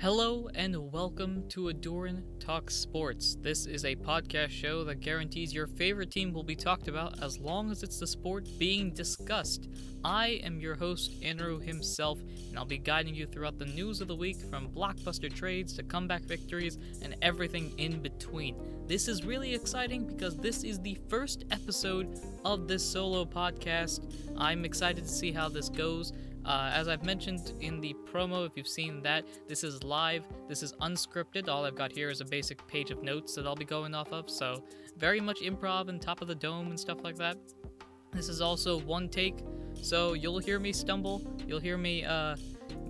Hello and welcome to Adoran Talk Sports. This is a podcast show that guarantees your favorite team will be talked about as long as it's the sport being discussed. I am your host, Andrew himself, and I'll be guiding you throughout the news of the week from blockbuster trades to comeback victories and everything in between. This is really exciting because this is the first episode of this solo podcast. I'm excited to see how this goes. Uh, as I've mentioned in the promo, if you've seen that, this is live, this is unscripted. All I've got here is a basic page of notes that I'll be going off of, so very much improv and top of the dome and stuff like that. This is also one take, so you'll hear me stumble, you'll hear me uh,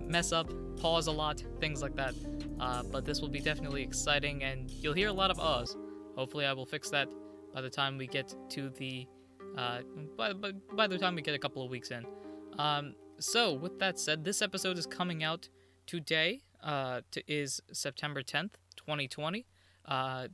mess up, pause a lot, things like that. Uh, but this will be definitely exciting, and you'll hear a lot of uhs. Hopefully, I will fix that by the time we get to the. Uh, by, by, by the time we get a couple of weeks in. Um, so, with that said, this episode is coming out today. Uh, to, is September 10th, 2020. Uh,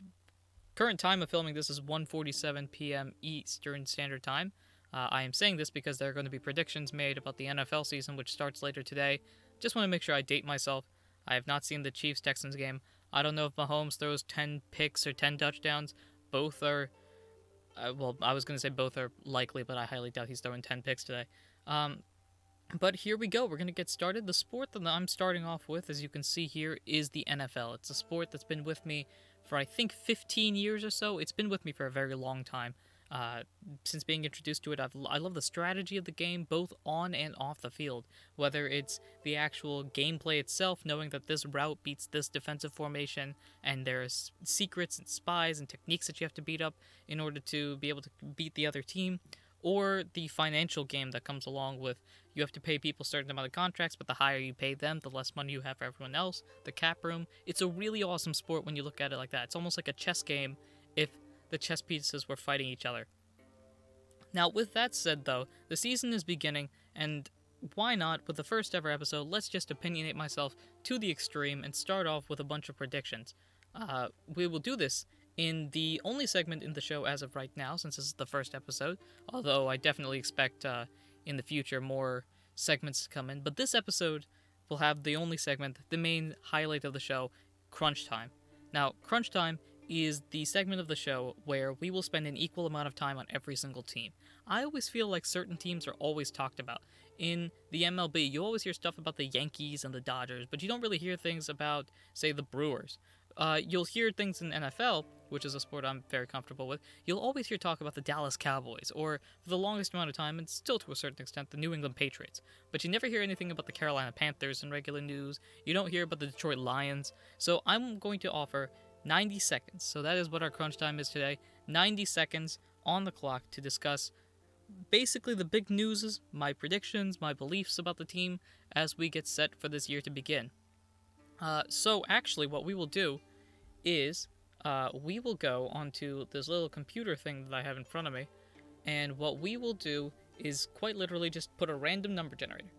current time of filming this is 1:47 p.m. Eastern Standard Time. Uh, I am saying this because there are going to be predictions made about the NFL season, which starts later today. Just want to make sure I date myself. I have not seen the Chiefs Texans game. I don't know if Mahomes throws 10 picks or 10 touchdowns. Both are, uh, well, I was going to say both are likely, but I highly doubt he's throwing 10 picks today. Um, but here we go. We're going to get started. The sport that I'm starting off with, as you can see here, is the NFL. It's a sport that's been with me for, I think, 15 years or so. It's been with me for a very long time. Uh, since being introduced to it, I've, I love the strategy of the game, both on and off the field. Whether it's the actual gameplay itself, knowing that this route beats this defensive formation, and there's secrets and spies and techniques that you have to beat up in order to be able to beat the other team, or the financial game that comes along with you have to pay people certain amount of contracts, but the higher you pay them, the less money you have for everyone else. The cap room. It's a really awesome sport when you look at it like that. It's almost like a chess game if the chess pieces were fighting each other. Now, with that said, though, the season is beginning, and why not, with the first ever episode, let's just opinionate myself to the extreme and start off with a bunch of predictions. Uh, we will do this in the only segment in the show as of right now, since this is the first episode. Although I definitely expect uh, in the future more segments to come in. But this episode will have the only segment, the main highlight of the show, Crunch Time. Now, Crunch Time is the segment of the show where we will spend an equal amount of time on every single team. I always feel like certain teams are always talked about. In the MLB, you always hear stuff about the Yankees and the Dodgers, but you don't really hear things about, say, the Brewers uh, you'll hear things in NFL, which is a sport I'm very comfortable with. You'll always hear talk about the Dallas Cowboys, or for the longest amount of time, and still to a certain extent, the New England Patriots. But you never hear anything about the Carolina Panthers in regular news. You don't hear about the Detroit Lions. So I'm going to offer 90 seconds. So that is what our crunch time is today. 90 seconds on the clock to discuss basically the big news, my predictions, my beliefs about the team as we get set for this year to begin. Uh, so actually, what we will do is uh, we will go onto this little computer thing that I have in front of me, and what we will do is quite literally just put a random number generator.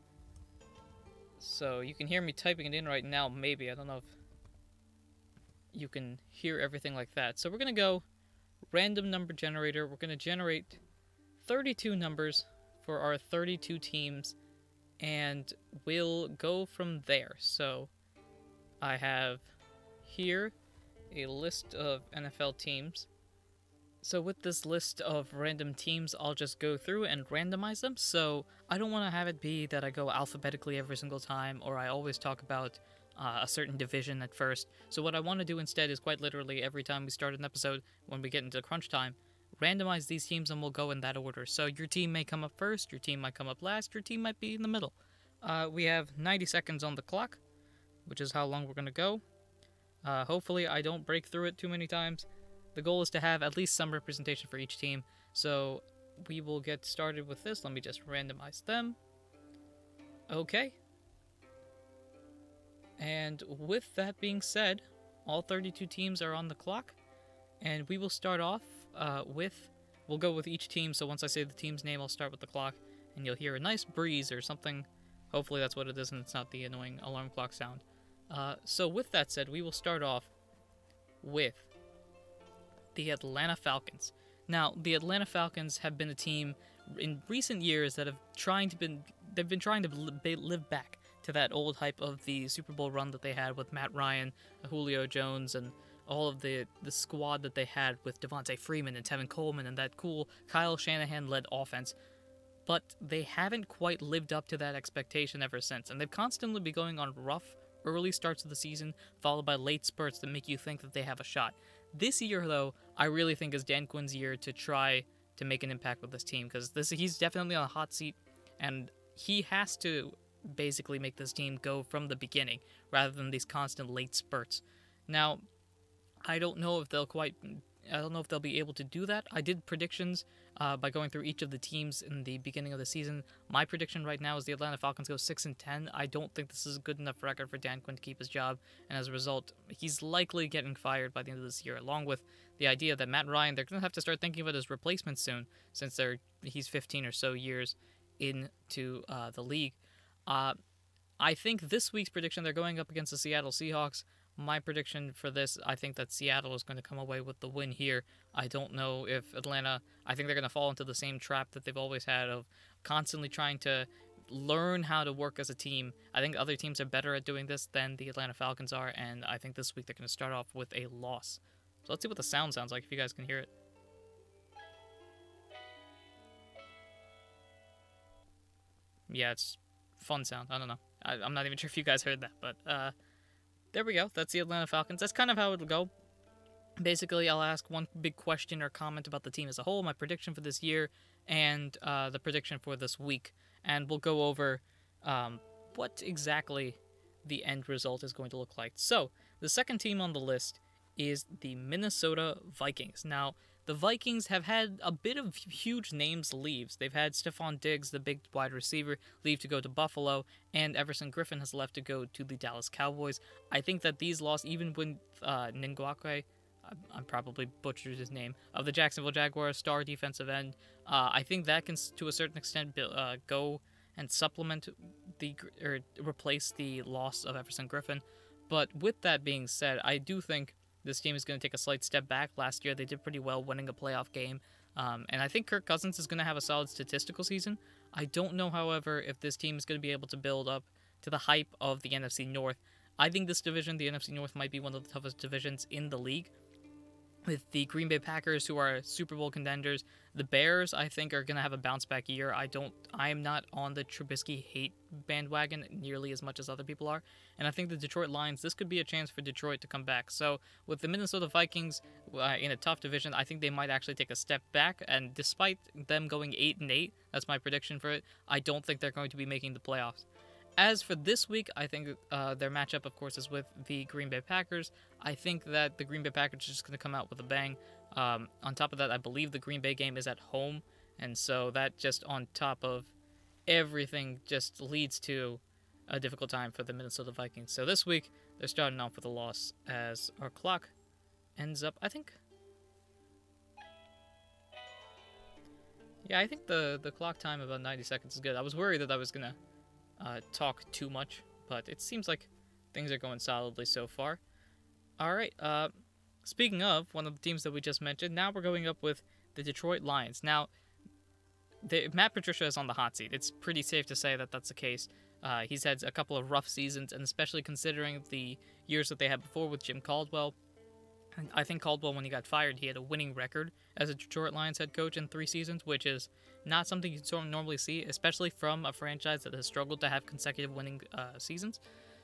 So you can hear me typing it in right now, maybe. I don't know if you can hear everything like that. So we're going to go random number generator. We're going to generate 32 numbers for our 32 teams, and we'll go from there. So I have here a list of NFL teams. So with this list of random teams, I'll just go through and randomize them. So I don't want to have it be that I go alphabetically every single time, or I always talk about uh, a certain division at first. So what I want to do instead is quite literally every time we start an episode, when we get into crunch time, randomize these teams and we'll go in that order. So your team may come up first, your team might come up last, your team might be in the middle. Uh, we have 90 seconds on the clock which is how long we're going to go. Uh, hopefully, I don't break through it too many times. The goal is to have at least some representation for each team, so we will get started with this. Let me just randomize them. Okay. And with that being said, all 32 teams are on the clock, and we will start off uh, with. We'll go with each team, so once I say the team's name, I'll start with the clock, and you'll hear a nice breeze or something. Hopefully, that's what it is, and it's not the annoying alarm clock sound. Uh, so, with that said, we will start off with the Atlanta Falcons. Now, the Atlanta Falcons have been a team in recent years that have trying to been they've been trying to live back to that old hype of the Super Bowl run that they had with Matt Ryan, Julio Jones, and all of the the squad that they had with Devonta Freeman and Tevin Coleman and that cool Kyle Shanahan led offense. But they haven't quite lived up to that expectation ever since, and they've constantly been going on rough early starts of the season, followed by late spurts that make you think that they have a shot. This year, though, I really think is Dan Quinn's year to try to make an impact with this team because this he's definitely on a hot seat, and he has to basically make this team go from the beginning rather than these constant late spurts. Now, I don't know if they'll quite. I don't know if they'll be able to do that. I did predictions uh, by going through each of the teams in the beginning of the season. My prediction right now is the Atlanta Falcons go six and ten. I don't think this is a good enough record for Dan Quinn to keep his job, and as a result, he's likely getting fired by the end of this year. Along with the idea that Matt Ryan, they're going to have to start thinking about his replacement soon, since they're he's 15 or so years into uh, the league. Uh, I think this week's prediction they're going up against the Seattle Seahawks my prediction for this, I think that Seattle is going to come away with the win here. I don't know if Atlanta, I think they're going to fall into the same trap that they've always had of constantly trying to learn how to work as a team. I think other teams are better at doing this than the Atlanta Falcons are, and I think this week they're going to start off with a loss. So let's see what the sound sounds like if you guys can hear it. Yeah, it's fun sound. I don't know. I, am not even sure if you guys heard that, but uh, there we go. That's the Atlanta Falcons. That's kind of how it'll go. Basically, I'll ask one big question or comment about the team as a whole, my prediction for this year, and uh, the prediction for this week. And we'll go over um, what exactly the end result is going to look like. So, the second team on the list is the Minnesota Vikings. Now, the Vikings have had a bit of huge names leaves. They've had Stefon Diggs, the big wide receiver, leave to go to Buffalo, and Everson Griffen has left to go to the Dallas Cowboys. I think that these losses, even when uh, I'm probably butchered his name, of the Jacksonville Jaguars, star defensive end, uh, I think that can, to a certain extent, uh, go and supplement the or replace the loss of Everson Griffen. But with that being said, I do think this team is going to take a slight step back. Last year, they did pretty well winning a playoff game. Um, and I think Kirk Cousins is going to have a solid statistical season. I don't know, however, if this team is going to be able to build up to the hype of the NFC North. I think this division, the NFC North, might be one of the toughest divisions in the league with the Green Bay Packers, who are Super Bowl contenders. The Bears, I think, are going to have a bounce back year. I don't, I am not on the Trubisky hate bandwagon nearly as much as other people are. And I think the Detroit Lions, this could be a chance for Detroit to come back. So with the Minnesota Vikings uh, in a tough division, I think they might actually take a step back. And despite them going eight and eight, that's my prediction for it. I don't think they're going to be making the playoffs. As for this week, I think uh, their matchup, of course, is with the Green Bay Packers. I think that the Green Bay Packers are just going to come out with a bang. Um, on top of that, I believe the Green Bay game is at home, and so that just on top of everything just leads to a difficult time for the Minnesota Vikings. So this week, they're starting off with a loss as our clock ends up, I think. Yeah, I think the, the clock time about 90 seconds is good. I was worried that I was going to uh, talk too much, but it seems like things are going solidly so far. All right. Uh, speaking of one of the teams that we just mentioned, now we're going up with the Detroit Lions. Now, the, Matt Patricia is on the hot seat. It's pretty safe to say that that's the case. Uh, he's had a couple of rough seasons, and especially considering the years that they had before with Jim Caldwell, I think Caldwell, when he got fired, he had a winning record as a Detroit Lions head coach in three seasons, which is not something you normally see, especially from a franchise that has struggled to have consecutive winning uh, seasons.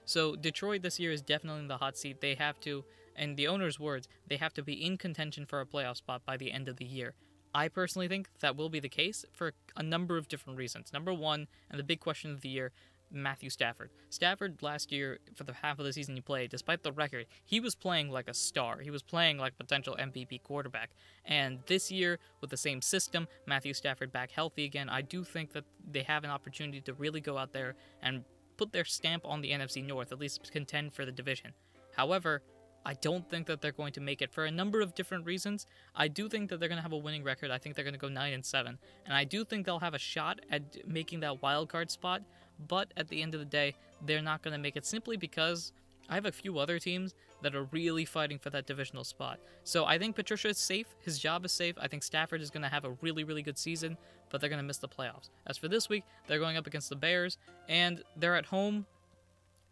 So Detroit this year is definitely in the hot seat. They have to, in the owner's words, they have to be in contention for a playoff spot by the end of the year. I personally think that will be the case for a number of different reasons. Number one, and the big question of the year, Matthew Stafford. Stafford last year, for the half of the season he played, despite the record, he was playing like a star. He was playing like potential MVP quarterback. And this year, with the same system, Matthew Stafford back healthy again, I do think that they have an opportunity to really go out there and put their stamp on the NFC North, at least contend for the division. However, I don't think that they're going to make it for a number of different reasons. I do think that they're going to have a winning record. I think they're going to go 9 and 7, and I do think they'll have a shot at making that wild card spot, but at the end of the day, they're not going to make it simply because I have a few other teams that are really fighting for that divisional spot. So I think Patricia is safe. His job is safe. I think Stafford is going to have a really, really good season, but they're going to miss the playoffs. As for this week, they're going up against the Bears, and they're at home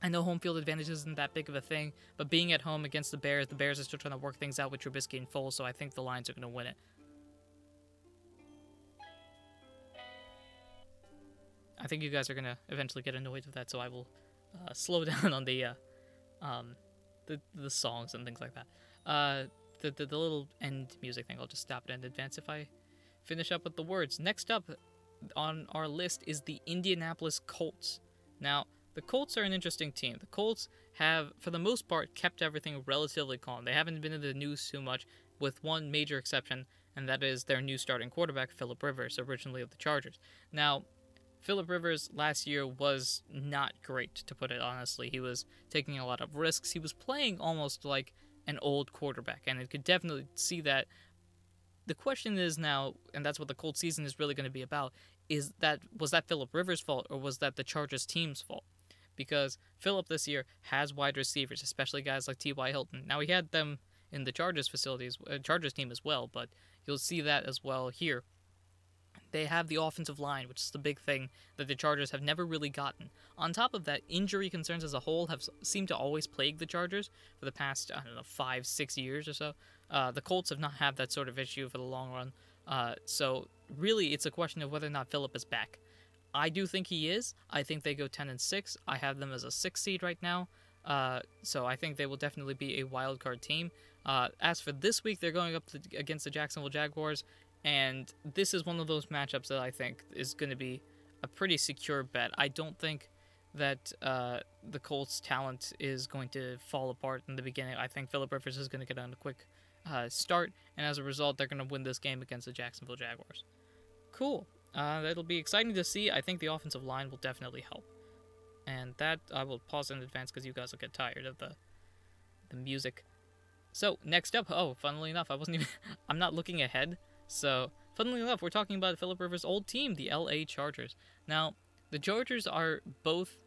I know home field advantage isn't that big of a thing, but being at home against the Bears, the Bears are still trying to work things out with Trubisky and Foles, so I think the Lions are going to win it. I think you guys are to eventually get annoyed with that, so I will uh, slow down on the, uh, um, the the songs and things like that. Uh, the, the the little end music thing, I'll just stop it in advance if I finish up with the words. Next up on our list is the Indianapolis Colts. Now, the Colts are an interesting team. The Colts have, for the most part, kept everything relatively calm. They haven't been in the news too much, with one major exception, and that is their new starting quarterback, Philip Rivers, originally of the Chargers. Now, Philip Rivers last year was not great, to put it honestly. He was taking a lot of risks. He was playing almost like an old quarterback, and it could definitely see that. The question is now, and that's what the cold season is really going to be about, is that was that Philip Rivers' fault or was that the Chargers team's fault? Because Philip this year has wide receivers, especially guys like T.Y. Hilton. Now he had them in the Chargers facilities, uh, Chargers team as well, but you'll see that as well here they have the offensive line, which is the big thing that the Chargers have never really gotten. On top of that, injury concerns as a whole have seemed to always plague the Chargers for the past, I don't know, five, six years or so. Uh, the Colts have not had that sort of issue for the long run. Uh, so really, it's a question of whether or not Philip is back. I do think he is. I think they go 10 and 6. I have them as a six seed right now. Uh, so I think they will definitely be a wild card team. Uh, as for this week, they're going up to, against the Jacksonville Jaguars. And this is one of those matchups that I think is going to be a pretty secure bet. I don't think that uh, the Colts' talent is going to fall apart in the beginning. I think Philip Rivers is going to get on a quick uh, start, and as a result, they're going to win this game against the Jacksonville Jaguars. Cool. Uh, that'll be exciting to see. I think the offensive line will definitely help. And that I will pause in advance because you guys will get tired of the the music. So next up, oh, funnily enough, I wasn't even. I'm not looking ahead. So, funnily enough, we're talking about Philip Rivers' old team, the LA Chargers. Now, the Chargers are both.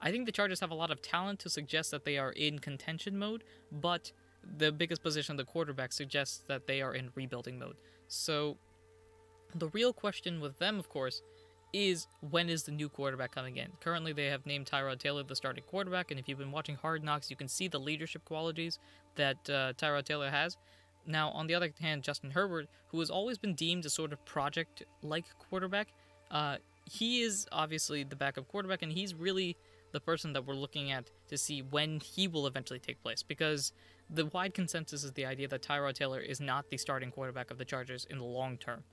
I think the Chargers have a lot of talent to suggest that they are in contention mode, but the biggest position, the quarterback, suggests that they are in rebuilding mode. So, the real question with them, of course, is when is the new quarterback coming in? Currently, they have named Tyrod Taylor the starting quarterback, and if you've been watching Hard Knocks, you can see the leadership qualities that uh, Tyrod Taylor has. Now, on the other hand, Justin Herbert, who has always been deemed a sort of project like quarterback, uh, he is obviously the backup quarterback, and he's really the person that we're looking at to see when he will eventually take place. Because the wide consensus is the idea that Tyrod Taylor is not the starting quarterback of the Chargers in the long term.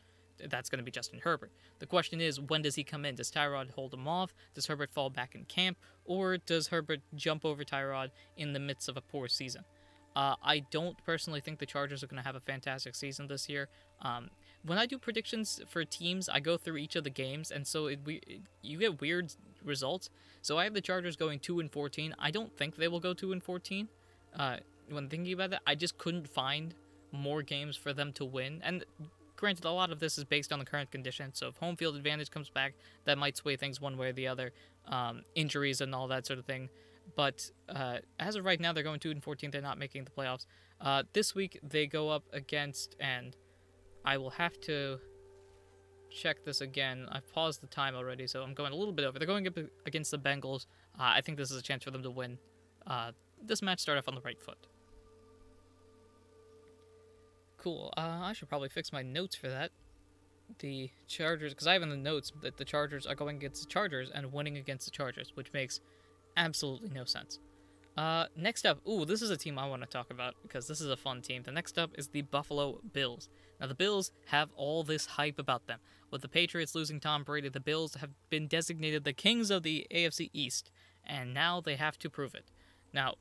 That's going to be Justin Herbert. The question is, when does he come in? Does Tyrod hold him off? Does Herbert fall back in camp? Or does Herbert jump over Tyrod in the midst of a poor season? Uh, I don't personally think the Chargers are going to have a fantastic season this year. Um, when I do predictions for teams, I go through each of the games, and so it, we, you get weird results. So I have the Chargers going two and fourteen. I don't think they will go two and fourteen. Uh, when thinking about that, I just couldn't find more games for them to win. And granted, a lot of this is based on the current conditions. So if home field advantage comes back, that might sway things one way or the other. Um, injuries and all that sort of thing. But uh, as of right now, they're going 2 and 14. They're not making the playoffs. Uh, this week, they go up against, and I will have to check this again. I've paused the time already, so I'm going a little bit over. They're going up against the Bengals. Uh, I think this is a chance for them to win. Uh, this match start off on the right foot. Cool. Uh, I should probably fix my notes for that. The Chargers, because I have in the notes that the Chargers are going against the Chargers and winning against the Chargers, which makes absolutely no sense. Uh, next up, ooh, this is a team I want to talk about because this is a fun team. The next up is the Buffalo Bills. Now, the Bills have all this hype about them. With the Patriots losing Tom Brady, the Bills have been designated the kings of the AFC East, and now they have to prove it. Now,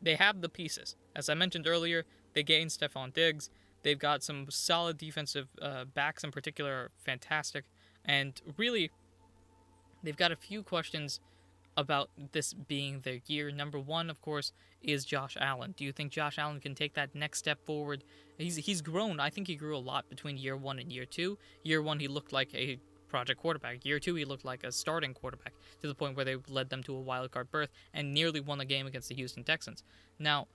they have the pieces. As I mentioned earlier, they gained Stefon Diggs. They've got some solid defensive uh, backs in particular, fantastic. And really, they've got a few questions about this being their year. Number one, of course, is Josh Allen. Do you think Josh Allen can take that next step forward? He's he's grown. I think he grew a lot between year one and year two. Year one, he looked like a project quarterback. Year two, he looked like a starting quarterback to the point where they led them to a wild card berth and nearly won the game against the Houston Texans. Now,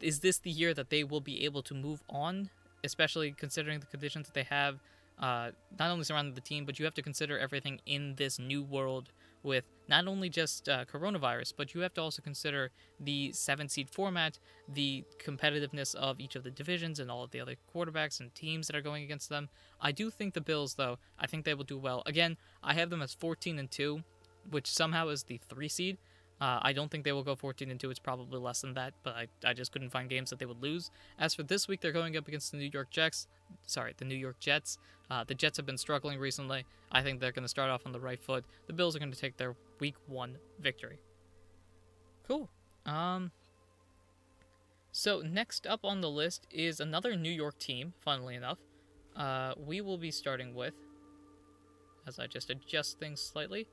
is this the year that they will be able to move on, especially considering the conditions that they have? Uh, not only surrounding the team, but you have to consider everything in this new world with not only just uh, coronavirus, but you have to also consider the seven seed format, the competitiveness of each of the divisions, and all of the other quarterbacks and teams that are going against them. I do think the Bills, though, I think they will do well. Again, I have them as 14 and 2, which somehow is the three seed. Uh, I don't think they will go 14 and 2. It's probably less than that, but I, I just couldn't find games that they would lose. As for this week, they're going up against the New York Jets. Sorry, the New York Jets. Uh, the Jets have been struggling recently. I think they're going to start off on the right foot. The Bills are going to take their week one victory. Cool. Um. So next up on the list is another New York team. Funnily enough, uh, we will be starting with, as I just adjust things slightly,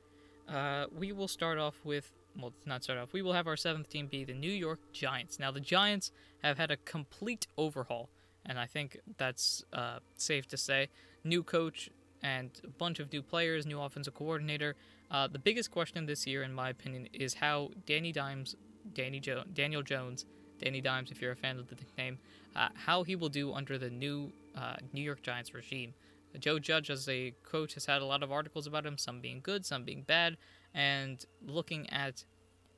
uh, we will start off with well, not start off. We will have our seventh team be the New York Giants. Now, the Giants have had a complete overhaul, and I think that's uh, safe to say. New coach and a bunch of new players, new offensive coordinator. Uh, the biggest question this year, in my opinion, is how Danny Dimes, Danny jo- Daniel Jones, Danny Dimes, if you're a fan of the nickname, uh, how he will do under the new uh, New York Giants regime. Joe Judge, as a coach, has had a lot of articles about him, some being good, some being bad and looking at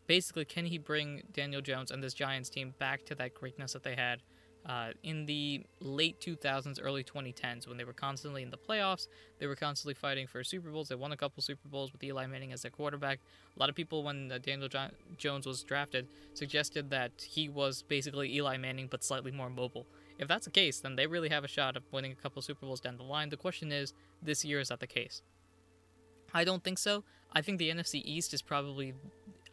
basically can he bring Daniel Jones and this Giants team back to that greatness that they had uh, in the late 2000s, early 2010s when they were constantly in the playoffs. They were constantly fighting for Super Bowls. They won a couple Super Bowls with Eli Manning as their quarterback. A lot of people, when uh, Daniel jo- Jones was drafted, suggested that he was basically Eli Manning but slightly more mobile. If that's the case, then they really have a shot of winning a couple Super Bowls down the line. The question is, this year is that the case? I don't think so. I think the NFC East is probably,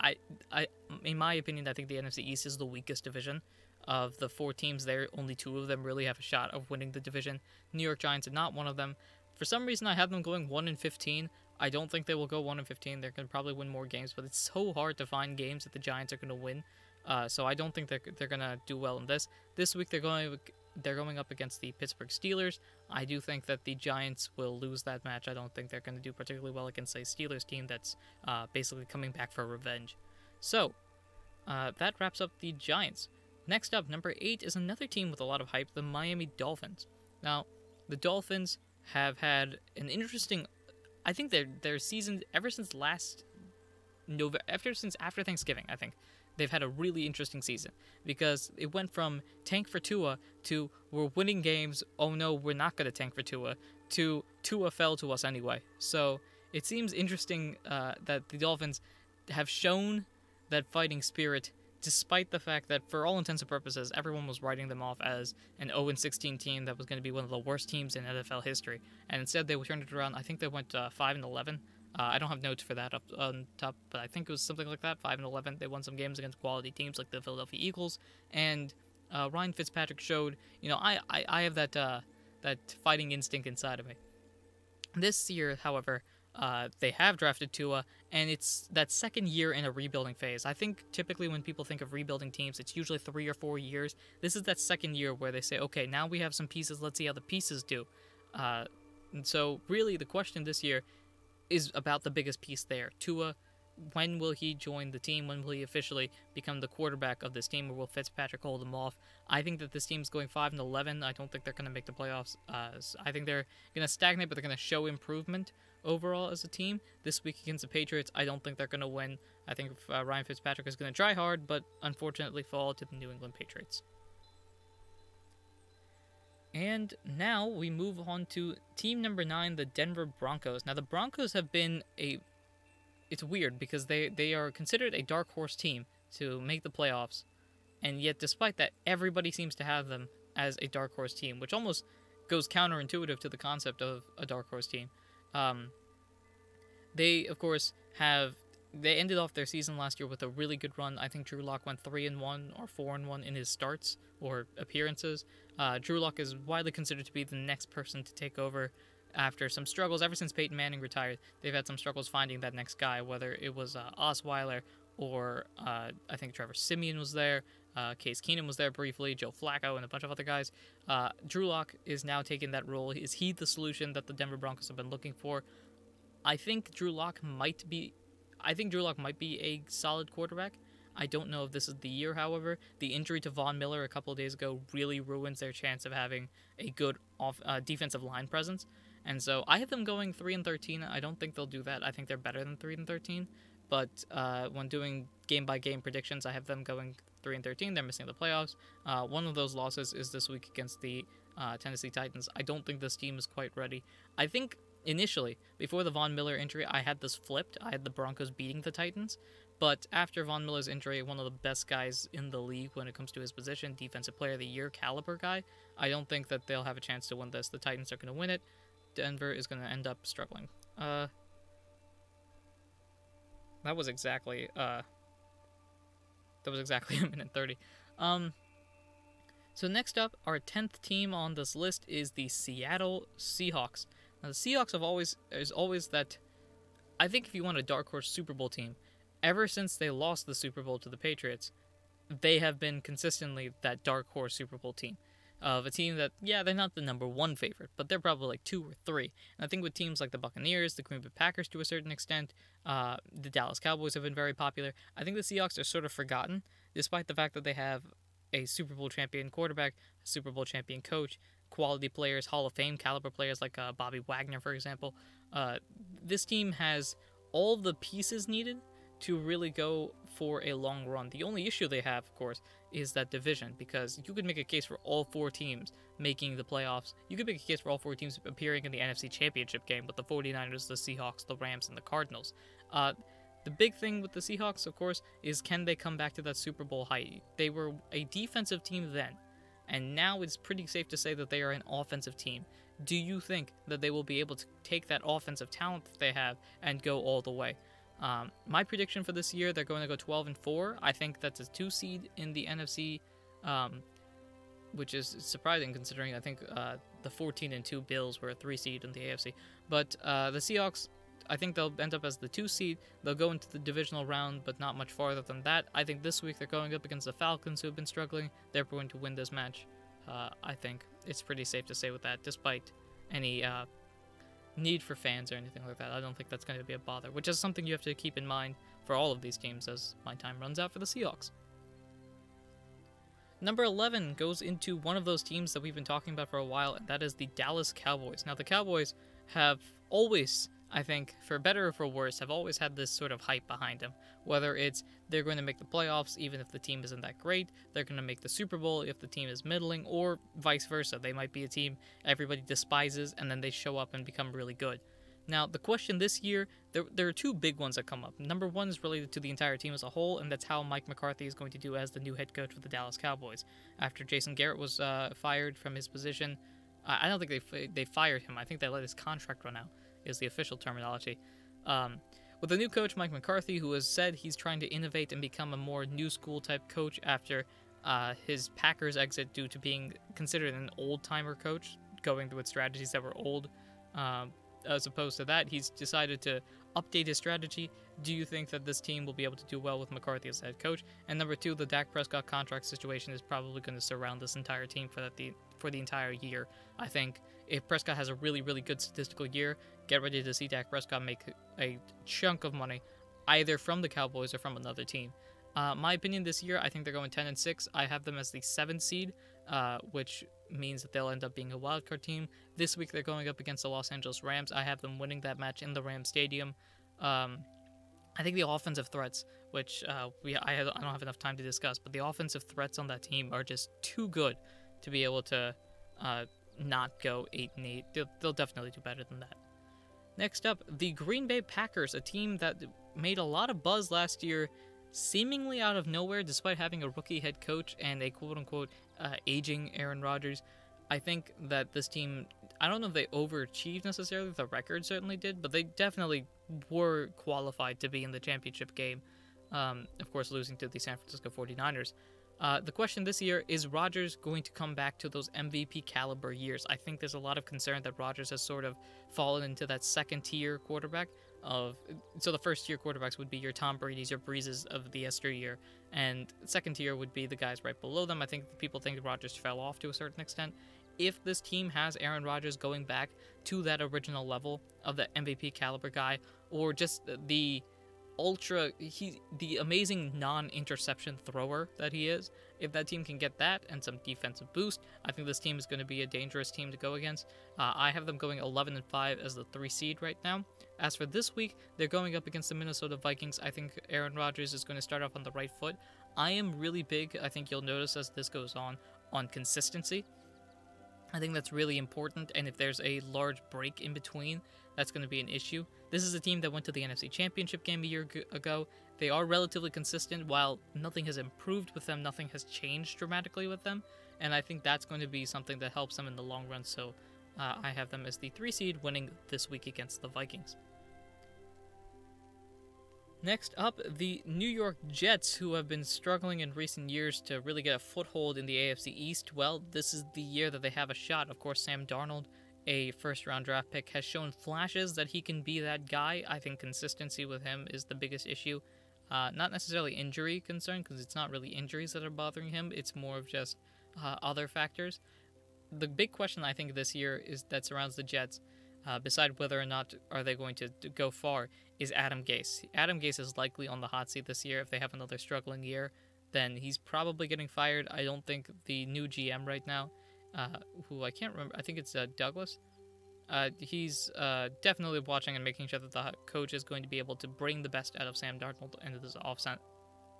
I, I, in my opinion, I think the NFC East is the weakest division of the four teams there. Only two of them really have a shot of winning the division. New York Giants are not one of them. For some reason, I have them going one in fifteen. I don't think they will go one in fifteen. They're gonna probably win more games, but it's so hard to find games that the Giants are gonna win. Uh, so I don't think they're, they're gonna do well in this. This week they're going they're going up against the Pittsburgh Steelers. I do think that the Giants will lose that match. I don't think they're going to do particularly well against a Steelers team that's uh, basically coming back for revenge. So, uh, that wraps up the Giants. Next up, number eight is another team with a lot of hype, the Miami Dolphins. Now, the Dolphins have had an interesting. I think their their season ever since last November, after since after Thanksgiving, I think they've had a really interesting season because it went from tank for Tua to we're winning games. Oh no, we're not going to tank for Tua. To Tua fell to us anyway. So it seems interesting uh, that the Dolphins have shown that fighting spirit, despite the fact that for all intents and purposes, everyone was writing them off as an 0 16 team that was going to be one of the worst teams in NFL history, and instead they turned it around. I think they went uh, 5 and 11 uh, I don't have notes for that up on top, but I think it was something like that. Five and eleven. They won some games against quality teams like the Philadelphia Eagles, and uh, Ryan Fitzpatrick showed, you know, I I, I have that uh, that fighting instinct inside of me. This year, however, uh, they have drafted Tua, and it's that second year in a rebuilding phase. I think typically when people think of rebuilding teams, it's usually three or four years. This is that second year where they say, okay, now we have some pieces. Let's see how the pieces do. Uh, and so, really, the question this year is about the biggest piece there. Tua, when will he join the team? When will he officially become the quarterback of this team, or will Fitzpatrick hold him off? I think that this team's going five and eleven. I don't think they're going to make the playoffs. Uh, I think they're going to stagnate, but they're going to show improvement overall as a team. This week against the Patriots, I don't think they're going to win. I think uh, Ryan Fitzpatrick is going to try hard, but unfortunately fall to the New England Patriots. And now we move on to team number nine, the Denver Broncos. Now the Broncos have been a it's weird because they, they are considered a dark horse team to make the playoffs. And yet despite that, everybody seems to have them as a dark horse team, which almost goes counterintuitive to the concept of a dark horse team. Um, they of course have they ended off their season last year with a really good run. I think Drew Lock went three and one or four and one in his starts or appearances. Uh, Drew Lock is widely considered to be the next person to take over after some struggles. Ever since Peyton Manning retired, they've had some struggles finding that next guy, whether it was uh, Osweiler or uh, I think Trevor Siemian was there. Uh, Case Keenum was there briefly, Joe Flacco, and a bunch of other guys. Uh, Drew Lock is now taking that role. Is he the solution that the Denver Broncos have been looking for? I think Drew Lock might be I think Drew Lock might be a solid quarterback. I don't know if this is the year, however. The injury to Von Miller a couple days ago really ruins their chance of having a good off, uh, defensive line presence. And so I have them going 3 and 13. I don't think they'll do that. I think they're better than 3 and 13. But uh, when doing game by game predictions, I have them going 3 and 13. They're missing the playoffs. Uh, one of those losses is this week against the uh, Tennessee Titans. I don't think this team is quite ready. I think initially, before the Von Miller injury, I had this flipped. I had the Broncos beating the Titans. But after Von Miller's injury, one of the best guys in the league when it comes to his position, defensive player of the year caliber guy, I don't think that they'll have a chance to win this. The Titans are going to win it. Denver is going to end up struggling. Uh, that was exactly uh, that was exactly a minute thirty. Um, so next up, our tenth team on this list is the Seattle Seahawks. Now the Seahawks have always is always that. I think if you want a dark horse Super Bowl team, ever since they lost the Super Bowl to the Patriots, they have been consistently that dark horse Super Bowl team of a team that, yeah, they're not the number one favorite, but they're probably like two or three. And I think with teams like the Buccaneers, the Green Bay Packers to a certain extent, uh, the Dallas Cowboys have been very popular. I think the Seahawks are sort of forgotten, despite the fact that they have a Super Bowl champion quarterback, a Super Bowl champion coach, quality players, Hall of Fame caliber players like uh, Bobby Wagner, for example. Uh, this team has all the pieces needed to really go for a long run. The only issue they have, of course, is that division because you could make a case for all four teams making the playoffs. You could make a case for all four teams appearing in the NFC Championship game with the 49ers, the Seahawks, the Rams, and the Cardinals. Uh, the big thing with the Seahawks, of course, is can they come back to that Super Bowl height? They were a defensive team then, and now it's pretty safe to say that they are an offensive team. Do you think that they will be able to take that offensive talent that they have and go all the way? Um, my prediction for this year, they're going to go 12 and 4. I think that's a two seed in the NFC, um, which is surprising considering I think uh, the 14 and 2 Bills were a three seed in the AFC. But uh, the Seahawks, I think they'll end up as the two seed. They'll go into the divisional round, but not much farther than that. I think this week they're going up against the Falcons, who have been struggling. They're going to win this match. Uh, I think it's pretty safe to say with that, despite any uh, need for fans or anything like that. I don't think that's going to be a bother, which is something you have to keep in mind for all of these teams as my time runs out for the Seahawks. Number 11 goes into one of those teams that we've been talking about for a while, and that is the Dallas Cowboys. Now, the Cowboys have always I think, for better or for worse, have always had this sort of hype behind them. Whether it's they're going to make the playoffs even if the team isn't that great, they're going to make the Super Bowl if the team is middling, or vice versa. They might be a team everybody despises and then they show up and become really good. Now, the question this year, there, there are two big ones that come up. Number one is related to the entire team as a whole, and that's how Mike McCarthy is going to do as the new head coach for the Dallas Cowboys. After Jason Garrett was uh, fired from his position, I don't think they, they fired him. I think they let his contract run out is the official terminology. Um, with the new coach, Mike McCarthy, who has said he's trying to innovate and become a more new school type coach after uh, his Packers exit due to being considered an old timer coach, going with strategies that were old. Um, as opposed to that, he's decided to update his strategy. Do you think that this team will be able to do well with McCarthy as head coach? And number two, the Dak Prescott contract situation is probably going to surround this entire team for that the for the entire year. I think if Prescott has a really really good statistical year, get ready to see Dak Prescott make a chunk of money, either from the Cowboys or from another team. Uh, my opinion this year, I think they're going 10 and 6. I have them as the seventh seed, uh, which means that they'll end up being a wildcard team. This week they're going up against the Los Angeles Rams. I have them winning that match in the Ram Stadium. Um, I think the offensive threats, which uh, we I, I don't have enough time to discuss, but the offensive threats on that team are just too good to be able to uh, not go eight and eight. They'll, they'll definitely do better than that. Next up, the Green Bay Packers, a team that made a lot of buzz last year, seemingly out of nowhere, despite having a rookie head coach and a quote unquote uh, aging Aaron Rodgers. I think that this team, I don't know if they overachieved necessarily, the record certainly did, but they definitely were qualified to be in the championship game. Um, of course, losing to the San Francisco 49ers. Uh, the question this year is Rodgers going to come back to those MVP caliber years? I think there's a lot of concern that Rodgers has sort of fallen into that second tier quarterback of so the first tier quarterbacks would be your Tom Brady's, your Brees's of the yesteryear, and second tier would be the guys right below them. I think people think Rodgers fell off to a certain extent. If this team has Aaron Rodgers going back to that original level of the MVP caliber guy, or just the ultra he the amazing non-interception thrower that he is. If that team can get that and some defensive boost, I think this team is going to be a dangerous team to go against. Uh, I have them going 11 and 5 as the three seed right now. As for this week, they're going up against the Minnesota Vikings. I think Aaron Rodgers is going to start off on the right foot. I am really big. I think you'll notice as this goes on on consistency. I think that's really important, and if there's a large break in between, that's going to be an issue. This is a team that went to the NFC Championship game a year ago. They are relatively consistent, while nothing has improved with them, nothing has changed dramatically with them, and I think that's going to be something that helps them in the long run. So uh, I have them as the three seed, winning this week against the Vikings. Next up, the New York Jets, who have been struggling in recent years to really get a foothold in the AFC East. Well, this is the year that they have a shot. Of course, Sam Darnold, a first round draft pick, has shown flashes that he can be that guy. I think consistency with him is the biggest issue. Uh, not necessarily injury concern, because it's not really injuries that are bothering him, it's more of just uh, other factors. The big question I think this year is that surrounds the Jets uh, beside whether or not are they going to, to, go far, is Adam Gase. Adam Gase is likely on the hot seat this year. If they have another struggling year, then he's probably getting fired. I don't think the new GM right now, uh, who I can't remember, I think it's uh, Douglas. Uh, he's uh, definitely watching and making sure that the coach is going to be able to bring the best out of Sam Darnold and this offense.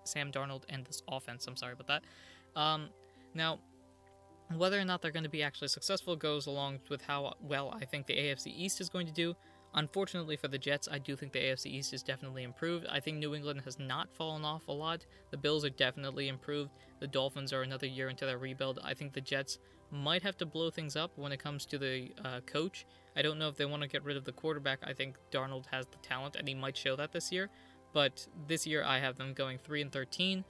Sam Darnold and this offense. I'm sorry about that. Um, now, whether or not they're going to be actually successful goes along with how well I think the AFC East is going to do. Unfortunately for the Jets, I do think the AFC East is definitely improved. I think New England has not fallen off a lot. The Bills are definitely improved. The Dolphins are another year into their rebuild. I think the Jets might have to blow things up when it comes to the uh, coach. I don't know if they want to get rid of the quarterback. I think Darnold has the talent, and he might show that this year. But this year, I have them going 3 and 13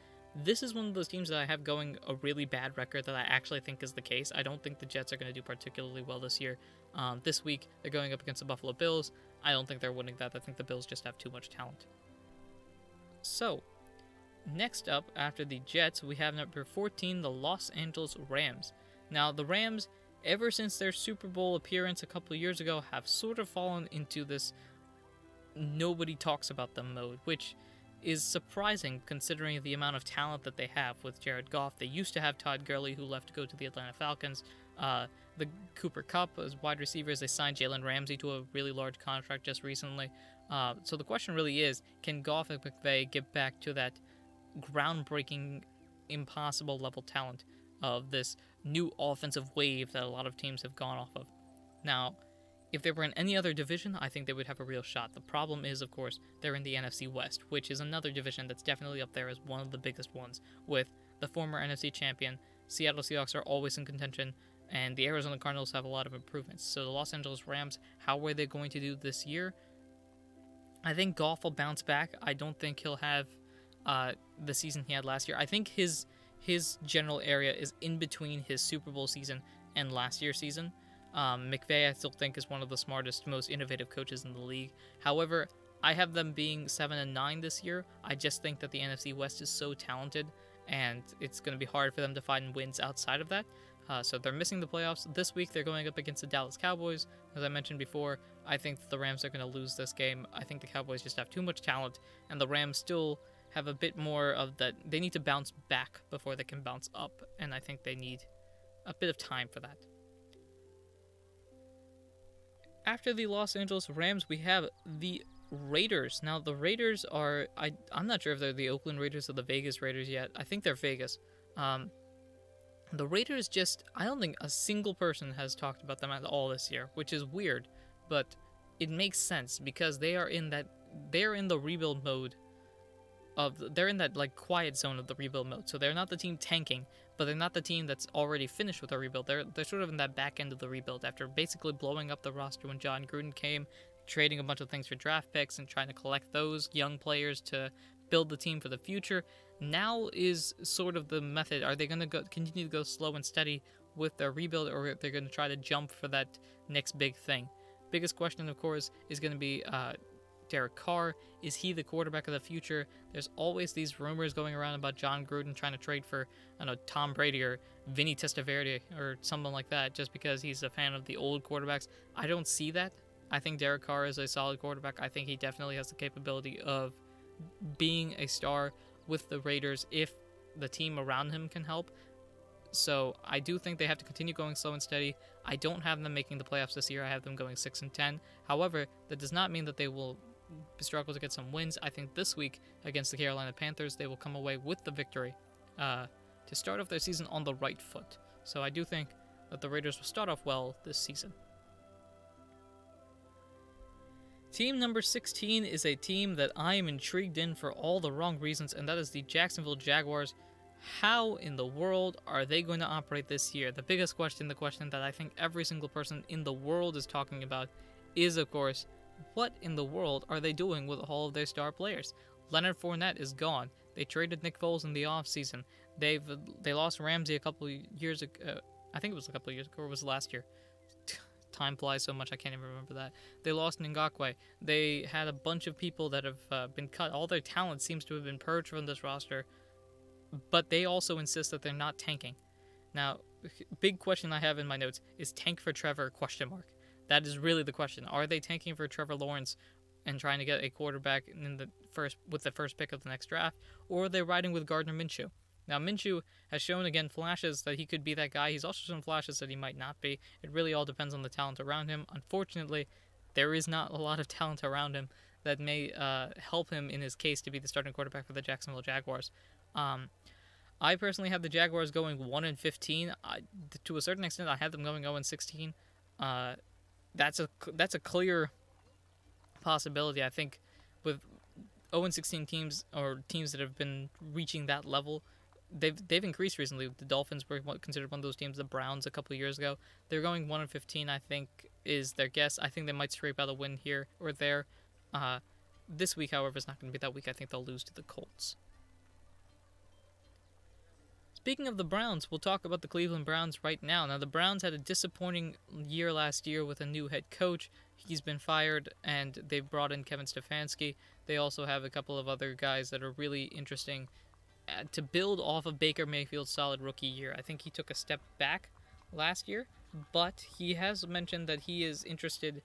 this is one of those teams that I have going a really bad record that I actually think is the case. I don't think the Jets are going to do particularly well this year. Um, this week, they're going up against the Buffalo Bills. I don't think they're winning that. I think the Bills just have too much talent. So, next up, after the Jets, we have number 14, the Los Angeles Rams. Now, the Rams, ever since their Super Bowl appearance a couple years ago, have sort of fallen into this nobody talks about them mode, which is surprising considering the amount of talent that they have with Jared Goff. They used to have Todd Gurley, who left to go to the Atlanta Falcons. Uh, the Cooper Kupp as wide receivers. They signed Jalen Ramsey to a really large contract just recently. Uh, so the question really is, can Goff and McVay get back to that groundbreaking, impossible level talent of this new offensive wave that a lot of teams have gone off of? Now, if they were in any other division, I think they would have a real shot. The problem is, of course, they're in the NFC West, which is another division that's definitely up there as one of the biggest ones, with the former NFC champion. Seattle Seahawks are always in contention, and the Arizona Cardinals have a lot of improvements. So the Los Angeles Rams, how are they going to do this year? I think Goff will bounce back. I don't think he'll have uh, the season he had last year. I think his his general area is in between his Super Bowl season and last year's season. Um, McVay, I still think, is one of the smartest, most innovative coaches in the league. However, I have them being seven and nine this year. I just think that the NFC West is so talented, and it's going to be hard for them to find wins outside of that. Uh, so they're missing the playoffs this week. They're going up against the Dallas Cowboys. As I mentioned before, I think the Rams are going to lose this game. I think the Cowboys just have too much talent, and the Rams still have a bit more of that. They need to bounce back before they can bounce up, and I think they need a bit of time for that. After the Los Angeles Rams, we have the Raiders. Now, the Raiders are, I, I'm not sure if they're the Oakland Raiders or the Vegas Raiders yet. I think they're Vegas. Um, the Raiders just, I don't think a single person has talked about them at all this year, which is weird, but it makes sense because they are in that, they're in the rebuild mode of, they're in that like quiet zone of the rebuild mode. So they're not the team tanking, but they're not the team that's already finished with a rebuild. They're they're sort of in that back end of the rebuild after basically blowing up the roster when Jon Gruden came, trading a bunch of things for draft picks and trying to collect those young players to build the team for the future. Now is sort of the method. Are they going to go continue to go slow and steady with their rebuild, or they're going to try to jump for that next big thing? Biggest question, of course, is going to be uh, Derek Carr? Is he the quarterback of the future? There's always these rumors going around about Jon Gruden trying to trade for, I don't know, Tom Brady or Vinny Testaverde or someone like that just because he's a fan of the old quarterbacks. I don't see that. I think Derek Carr is a solid quarterback. I think he definitely has the capability of being a star with the Raiders if the team around him can help. So I do think they have to continue going slow and steady. I don't have them making the playoffs this year. I have them going 6 and 10. However, that does not mean that they will struggle to get some wins. I think this week against the Carolina Panthers, they will come away with the victory uh, to start off their season on the right foot. So I do think that the Raiders will start off well this season. Team number 16 is a team that I am intrigued in for all the wrong reasons, and that is the Jacksonville Jaguars. How in the world are they going to operate this year? The biggest question, the question that I think every single person in the world is talking about, is of course, what in the world are they doing with all of their star players? Leonard Fournette is gone. They traded Nick Foles in the offseason. They've they lost Ramsey a couple years ago. Uh, I think it was a couple years ago, or was last year? Time flies so much I can't even remember that. They lost Ngakoue. They had a bunch of people that have uh, been cut. All their talent seems to have been purged from this roster but they also insist that they're not tanking. Now, big question I have in my notes is tank for Trevor question mark. That is really the question. Are they tanking for Trevor Lawrence and trying to get a quarterback in the first with the first pick of the next draft, or are they riding with Gardner Minshew? Now Minshew has shown again flashes that he could be that guy. He's also shown flashes that he might not be. It really all depends on the talent around him. Unfortunately, there is not a lot of talent around him that may uh, help him in his case to be the starting quarterback for the Jacksonville Jaguars. Um, I personally have the Jaguars going one and fifteen. I, to a certain extent, I have them going zero and sixteen. Uh, that's a that's a clear possibility. I think with 0 and 16 teams or teams that have been reaching that level, they've they've increased recently. The Dolphins were considered one of those teams. The Browns a couple years ago, they're going one and 15. I think is their guess. I think they might scrape out a win here or there. Uh, this week, however, is not going to be that week. I think they'll lose to the Colts. Speaking of the Browns, we'll talk about the Cleveland Browns right now. Now, the Browns had a disappointing year last year with a new head coach. He's been fired, and they've brought in Kevin Stefanski. They also have a couple of other guys that are really interesting uh, to build off of Baker Mayfield's solid rookie year. I think he took a step back last year, but he has mentioned that he is interested.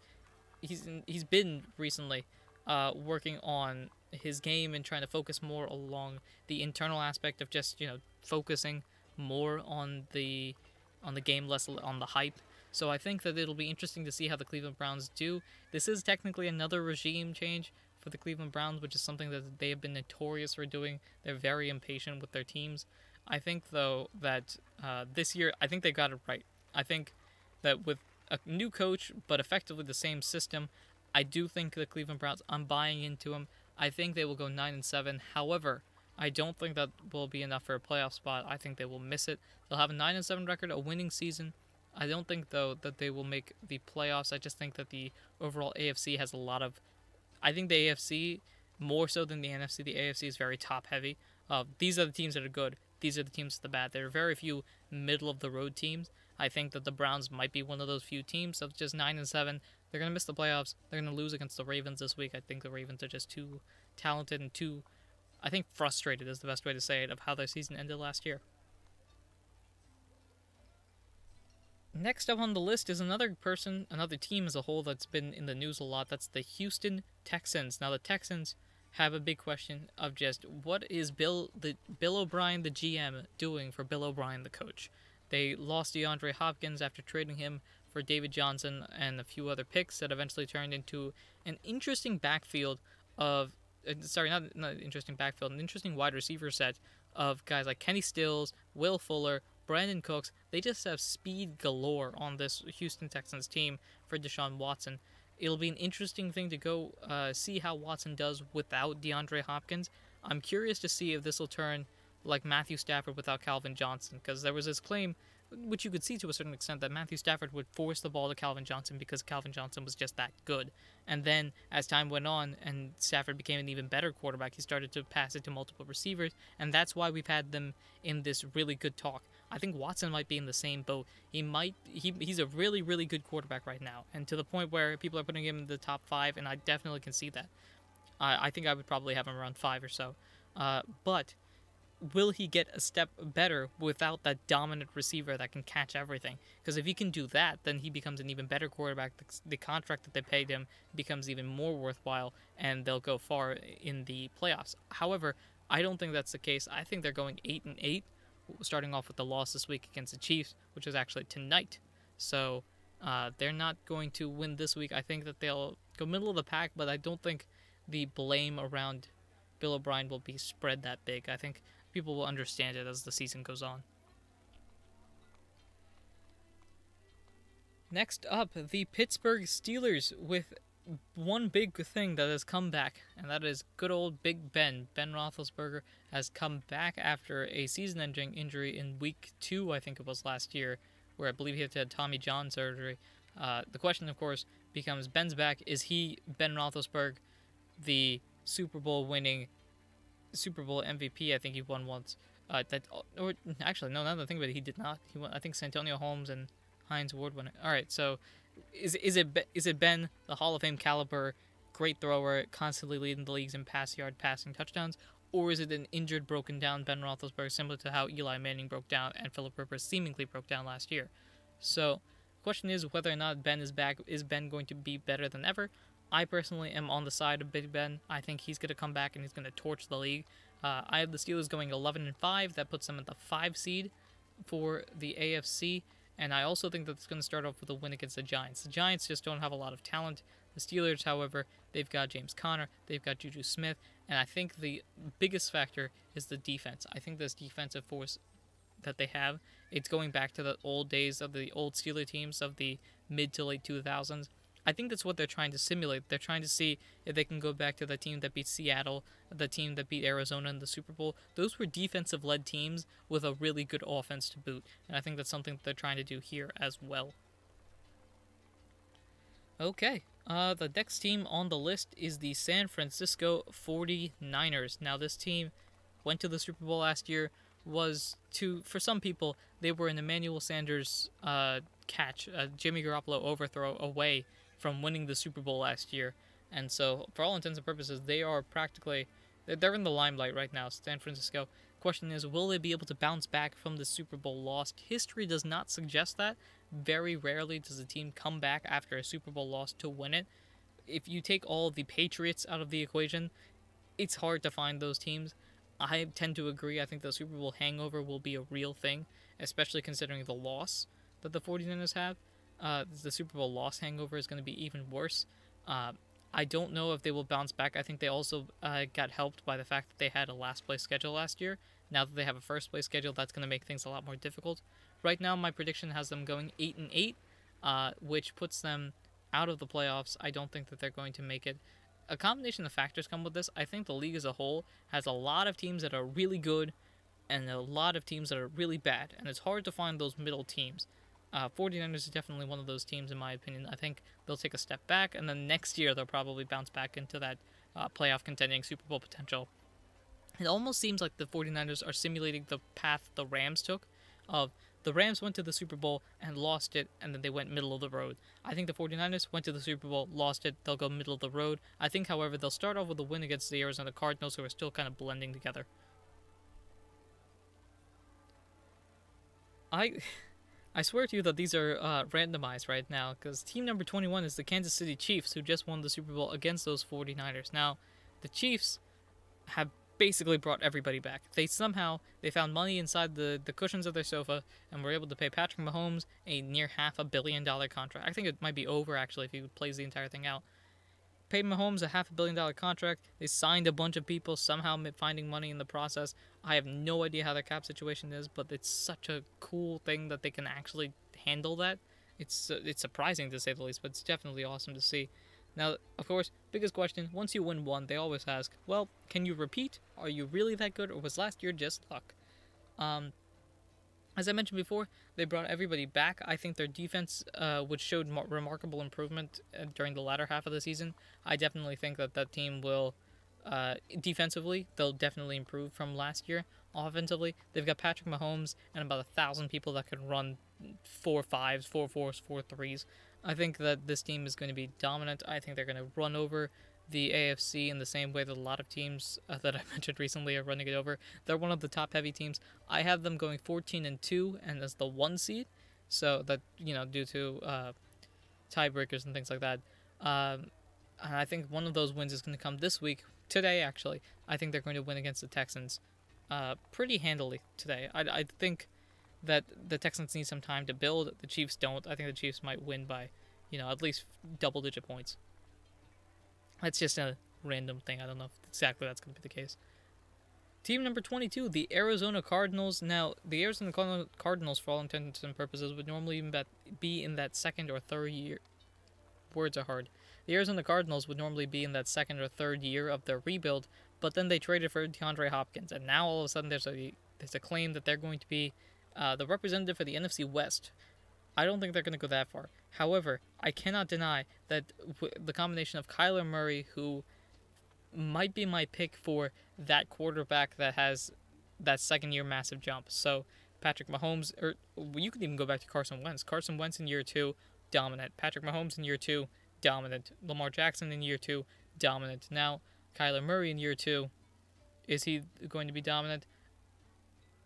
He's he's been recently uh, working on his game and trying to focus more along the internal aspect of just you know focusing more on the on the game less on the hype. So i think that it'll be interesting to see how the cleveland browns do. This is technically another regime change for the cleveland browns which is something that they have been notorious for doing. They're very impatient with their teams. I think though that uh, this year i think they got it right. I think that with a new coach but effectively the same system i do think the cleveland browns i'm buying into them I think they will go 9 and 7. However, I don't think that will be enough for a playoff spot. I think they will miss it. They'll have a 9 and 7 record, a winning season. I don't think though that they will make the playoffs. I just think that the overall AFC has a lot of I think the AFC more so than the NFC, the AFC is very top heavy. Uh, these are the teams that are good. These are the teams that are bad. There are very few middle of the road teams. I think that the Browns might be one of those few teams of just nine and seven. They're going to miss the playoffs. They're going to lose against the Ravens this week. I think the Ravens are just too talented and too, I think, frustrated is the best way to say it, of how their season ended last year. Next up on the list is another person, another team as a whole that's been in the news a lot. That's the Houston Texans. Now, the Texans have a big question of just what is Bill the Bill O'Brien the GM doing for Bill O'Brien the coach? They lost DeAndre Hopkins after trading him for David Johnson and a few other picks that eventually turned into an interesting backfield of uh, sorry, not not interesting backfield, an interesting wide receiver set of guys like Kenny Stills, Will Fuller, Brandin Cooks. They just have speed galore on this Houston Texans team for Deshaun Watson. It'll be an interesting thing to go uh, see how Watson does without DeAndre Hopkins. I'm curious to see if this will turn like Matthew Stafford without Calvin Johnson, because there was this claim which you could see to a certain extent that Matthew Stafford would force the ball to Calvin Johnson because Calvin Johnson was just that good. And then as time went on and Stafford became an even better quarterback, he started to pass it to multiple receivers, and that's why we've had them in this really good talk. I think Watson might be in the same boat. He might he, he's a really really good quarterback right now, and to the point where people are putting him in the top five, and I definitely can see that. I, I think I would probably have him around five or so. Uh, but will he get a step better without that dominant receiver that can catch everything? Because if he can do that, then he becomes an even better quarterback. The, the, contract that they paid him becomes even more worthwhile, and they'll go far in the playoffs. However, I don't think that's the case. I think they're going eight and eight, starting off with the loss this week against the Chiefs, which is actually tonight. So uh, they're not going to win this week. I think that they'll go middle of the pack, but I don't think the blame around Bill O'Brien will be spread that big. I think people will understand it as the season goes on. Next up, the Pittsburgh Steelers with one big thing that has come back, and that is good old Big Ben. Ben Roethlisberger has come back after a season-ending injury in Week Two, I think it was last year, where I believe he had to have Tommy John surgery. Uh, the question, of course, becomes Ben's back. Is he Ben Roethlisberger, the Super Bowl winning Super Bowl MVP? I think he won once. Uh, that or actually no, now that I think about it, he did not. He won. I think Santonio Holmes and Hines Ward won it. All right, so is is it is it Ben the Hall of Fame caliber, great thrower, constantly leading the leagues in pass yard, passing touchdowns, or is it an injured, broken down Ben Roethlisberger, similar to how Eli Manning broke down and Philip Rivers seemingly broke down last year? So, question is whether or not Ben is back. Is Ben going to be better than ever? I personally am on the side of Big Ben. I think he's going to come back and he's going to torch the league. Uh, I have the Steelers going 11 and 5. That puts them at the five seed for the AFC. And I also think that it's going to start off with a win against the Giants. The Giants just don't have a lot of talent. The Steelers, however, they've got James Conner, they've got Juju Smith, and I think the biggest factor is the defense. I think this defensive force that they have, it's going back to the old days of the old Steeler teams of the mid to late 2000s. I think that's what they're trying to simulate. They're trying to see if they can go back to the team that beat Seattle, the team that beat Arizona in the Super Bowl. Those were defensive led teams with a really good offense to boot. And I think that's something that they're trying to do here as well. Okay, uh, the next team on the list is the San Francisco 49ers. Now, this team went to the Super Bowl last year, was to, for some people, they were an Emmanuel Sanders uh, catch, a Jimmy Garoppolo overthrow away from winning the Super Bowl last year. And so, for all intents and purposes, they are practically they're in the limelight right now. San Francisco. Question is, will they be able to bounce back from the Super Bowl loss? History does not suggest that. Very rarely does a team come back after a Super Bowl loss to win it. If you take all the Patriots out of the equation, it's hard to find those teams. I tend to agree. I think the Super Bowl hangover will be a real thing, especially considering the loss that the 49ers have uh, the Super Bowl loss hangover is going to be even worse. Uh, I don't know if they will bounce back. I think they also uh, got helped by the fact that they had a last place schedule last year. Now that they have a first place schedule, that's going to make things a lot more difficult. Right now, my prediction has them going eight and eight, uh, which puts them out of the playoffs. I don't think that they're going to make it. A combination of factors come with this. I think the league as a whole has a lot of teams that are really good and a lot of teams that are really bad, and it's hard to find those middle teams. Uh, 49ers is definitely one of those teams, in my opinion. I think they'll take a step back, and then next year they'll probably bounce back into that uh, playoff contending Super Bowl potential. It almost seems like the 49ers are simulating the path the Rams took of the Rams went to the Super Bowl and lost it, and then they went middle of the road. I think the 49ers went to the Super Bowl, lost it, they'll go middle of the road. I think, however, they'll start off with a win against the Arizona Cardinals, who are still kind of blending together. I. I swear to you that these are uh, randomized right now because team number 21 is the Kansas City Chiefs who just won the Super Bowl against those 49ers. Now, the Chiefs have basically brought everybody back. They somehow they found money inside the, the cushions of their sofa and were able to pay Patrick Mahomes a near half a billion dollar contract. I think it might be over actually if he plays the entire thing out paid Mahomes a half a billion dollar contract. They signed a bunch of people, somehow finding money in the process. I have no idea how their cap situation is, but it's such a cool thing that they can actually handle that. It's uh, it's surprising to say the least, but it's definitely awesome to see. Now, of course, biggest question: once you win one, they always ask, "Well, can you repeat? Are you really that good, or was last year just luck?" Um, as I mentioned before, they brought everybody back. I think their defense, uh, which showed mar- remarkable improvement uh, during the latter half of the season, I definitely think that that team will, uh, defensively, they'll definitely improve from last year. Offensively, they've got Patrick Mahomes and about a thousand people that can run four fives, four fours, four threes. I think that this team is going to be dominant. I think they're going to run over the AFC in the same way that a lot of teams uh, that I mentioned recently are running it over. They're one of the top heavy teams. I have them going 14 and 2 and as the one seed. So that, you know, due to uh, tiebreakers and things like that. Um, and I think one of those wins is going to come this week, today actually. I think they're going to win against the Texans uh, pretty handily today. I, I think that the Texans need some time to build. The Chiefs don't. I think the Chiefs might win by, you know, at least double digit points. That's just a random thing. I don't know if exactly that's going to be the case. Team number 22, the Arizona Cardinals. Now, the Arizona Cardinals, for all intents and purposes, would normally be in that second or third year. Words are hard. The Arizona Cardinals would normally be in that second or third year of their rebuild, but then they traded for DeAndre Hopkins, and now all of a sudden there's a there's a claim that they're going to be uh, the representative for the NFC West. I don't think they're going to go that far. However, I cannot deny that w- the combination of Kyler Murray, who might be my pick for that quarterback that has that second year massive jump. So Patrick Mahomes, or you could even go back to Carson Wentz. Carson Wentz in year two, dominant. Patrick Mahomes in year two, dominant. Lamar Jackson in year two, dominant. Now Kyler Murray in year two, is he going to be dominant?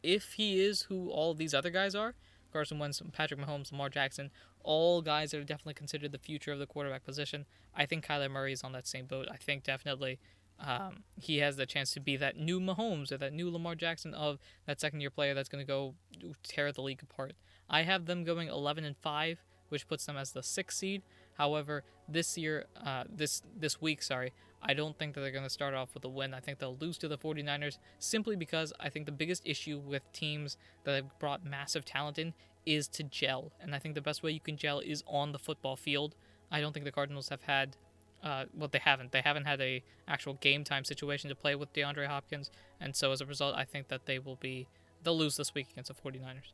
If he is who all these other guys are, Carson Wentz, Patrick Mahomes, Lamar Jackson, all guys that are definitely considered the future of the quarterback position. I think Kyler Murray is on that same boat. I think definitely um, he has the chance to be that new Mahomes or that new Lamar Jackson of that second year player that's going to go tear the league apart. I have them going 11 and 5, which puts them as the sixth seed. However, this year, uh, this this week, sorry, I don't think that they're going to start off with a win. I think they'll lose to the 49ers simply because I think the biggest issue with teams that have brought massive talent in is to gel. And I think the best way you can gel is on the football field. I don't think the Cardinals have had uh, well, they haven't. They haven't had a actual game time situation to play with DeAndre Hopkins, and so as a result, I think that they will be they'll lose this week against the 49ers.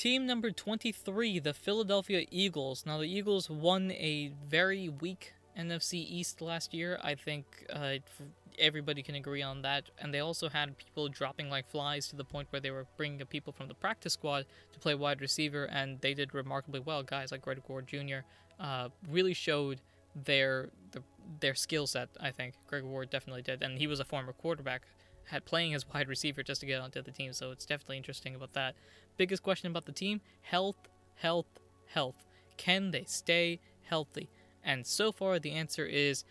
Team number 23, the Philadelphia Eagles. Now, the Eagles won a very weak NFC East last year. I think uh, everybody can agree on that. And they also had people dropping like flies to the point where they were bringing people from the practice squad to play wide receiver, and they did remarkably well. Guys like Greg Ward Jr. Uh, really showed their their, their skill set. I think Greg Ward definitely did, and he was a former quarterback, had playing as wide receiver just to get onto the team. So it's definitely interesting about that. Biggest question about the team: health, health, health. Can they stay healthy? And so far, the answer is,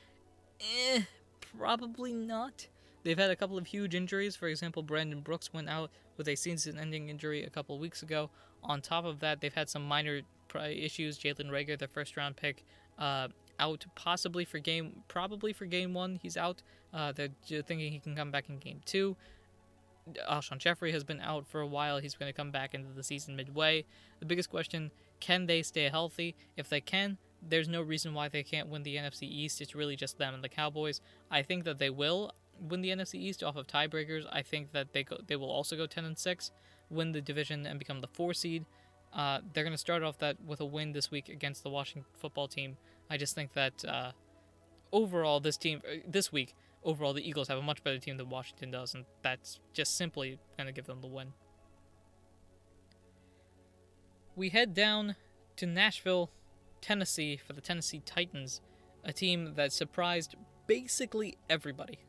eh, Probably not. They've had a couple of huge injuries. For example, Brandon Brooks went out with a season ending injury a couple weeks ago. On top of that, they've had some minor issues. Jalen Reagor, their first round pick, uh, out possibly for game, probably for game one. He's out. Uh, they're thinking he can come back in game two. Alshon Jeffery has been out for a while. He's going to come back into the season midway. The biggest question can they stay healthy? If they can, there's no reason why they can't win the NFC East. It's really just them and the Cowboys. I think that they will win the NFC East off of tiebreakers. I think that they go, they will also go 10 and 6, win the division and become the 4 seed. Uh, they're going to start off that with a win this week against the Washington football team. I just think that uh, overall this team uh, this week overall the Eagles have a much better team than Washington does and that's just simply going to give them the win. We head down to Nashville Tennessee for the Tennessee Titans, a team that surprised basically everybody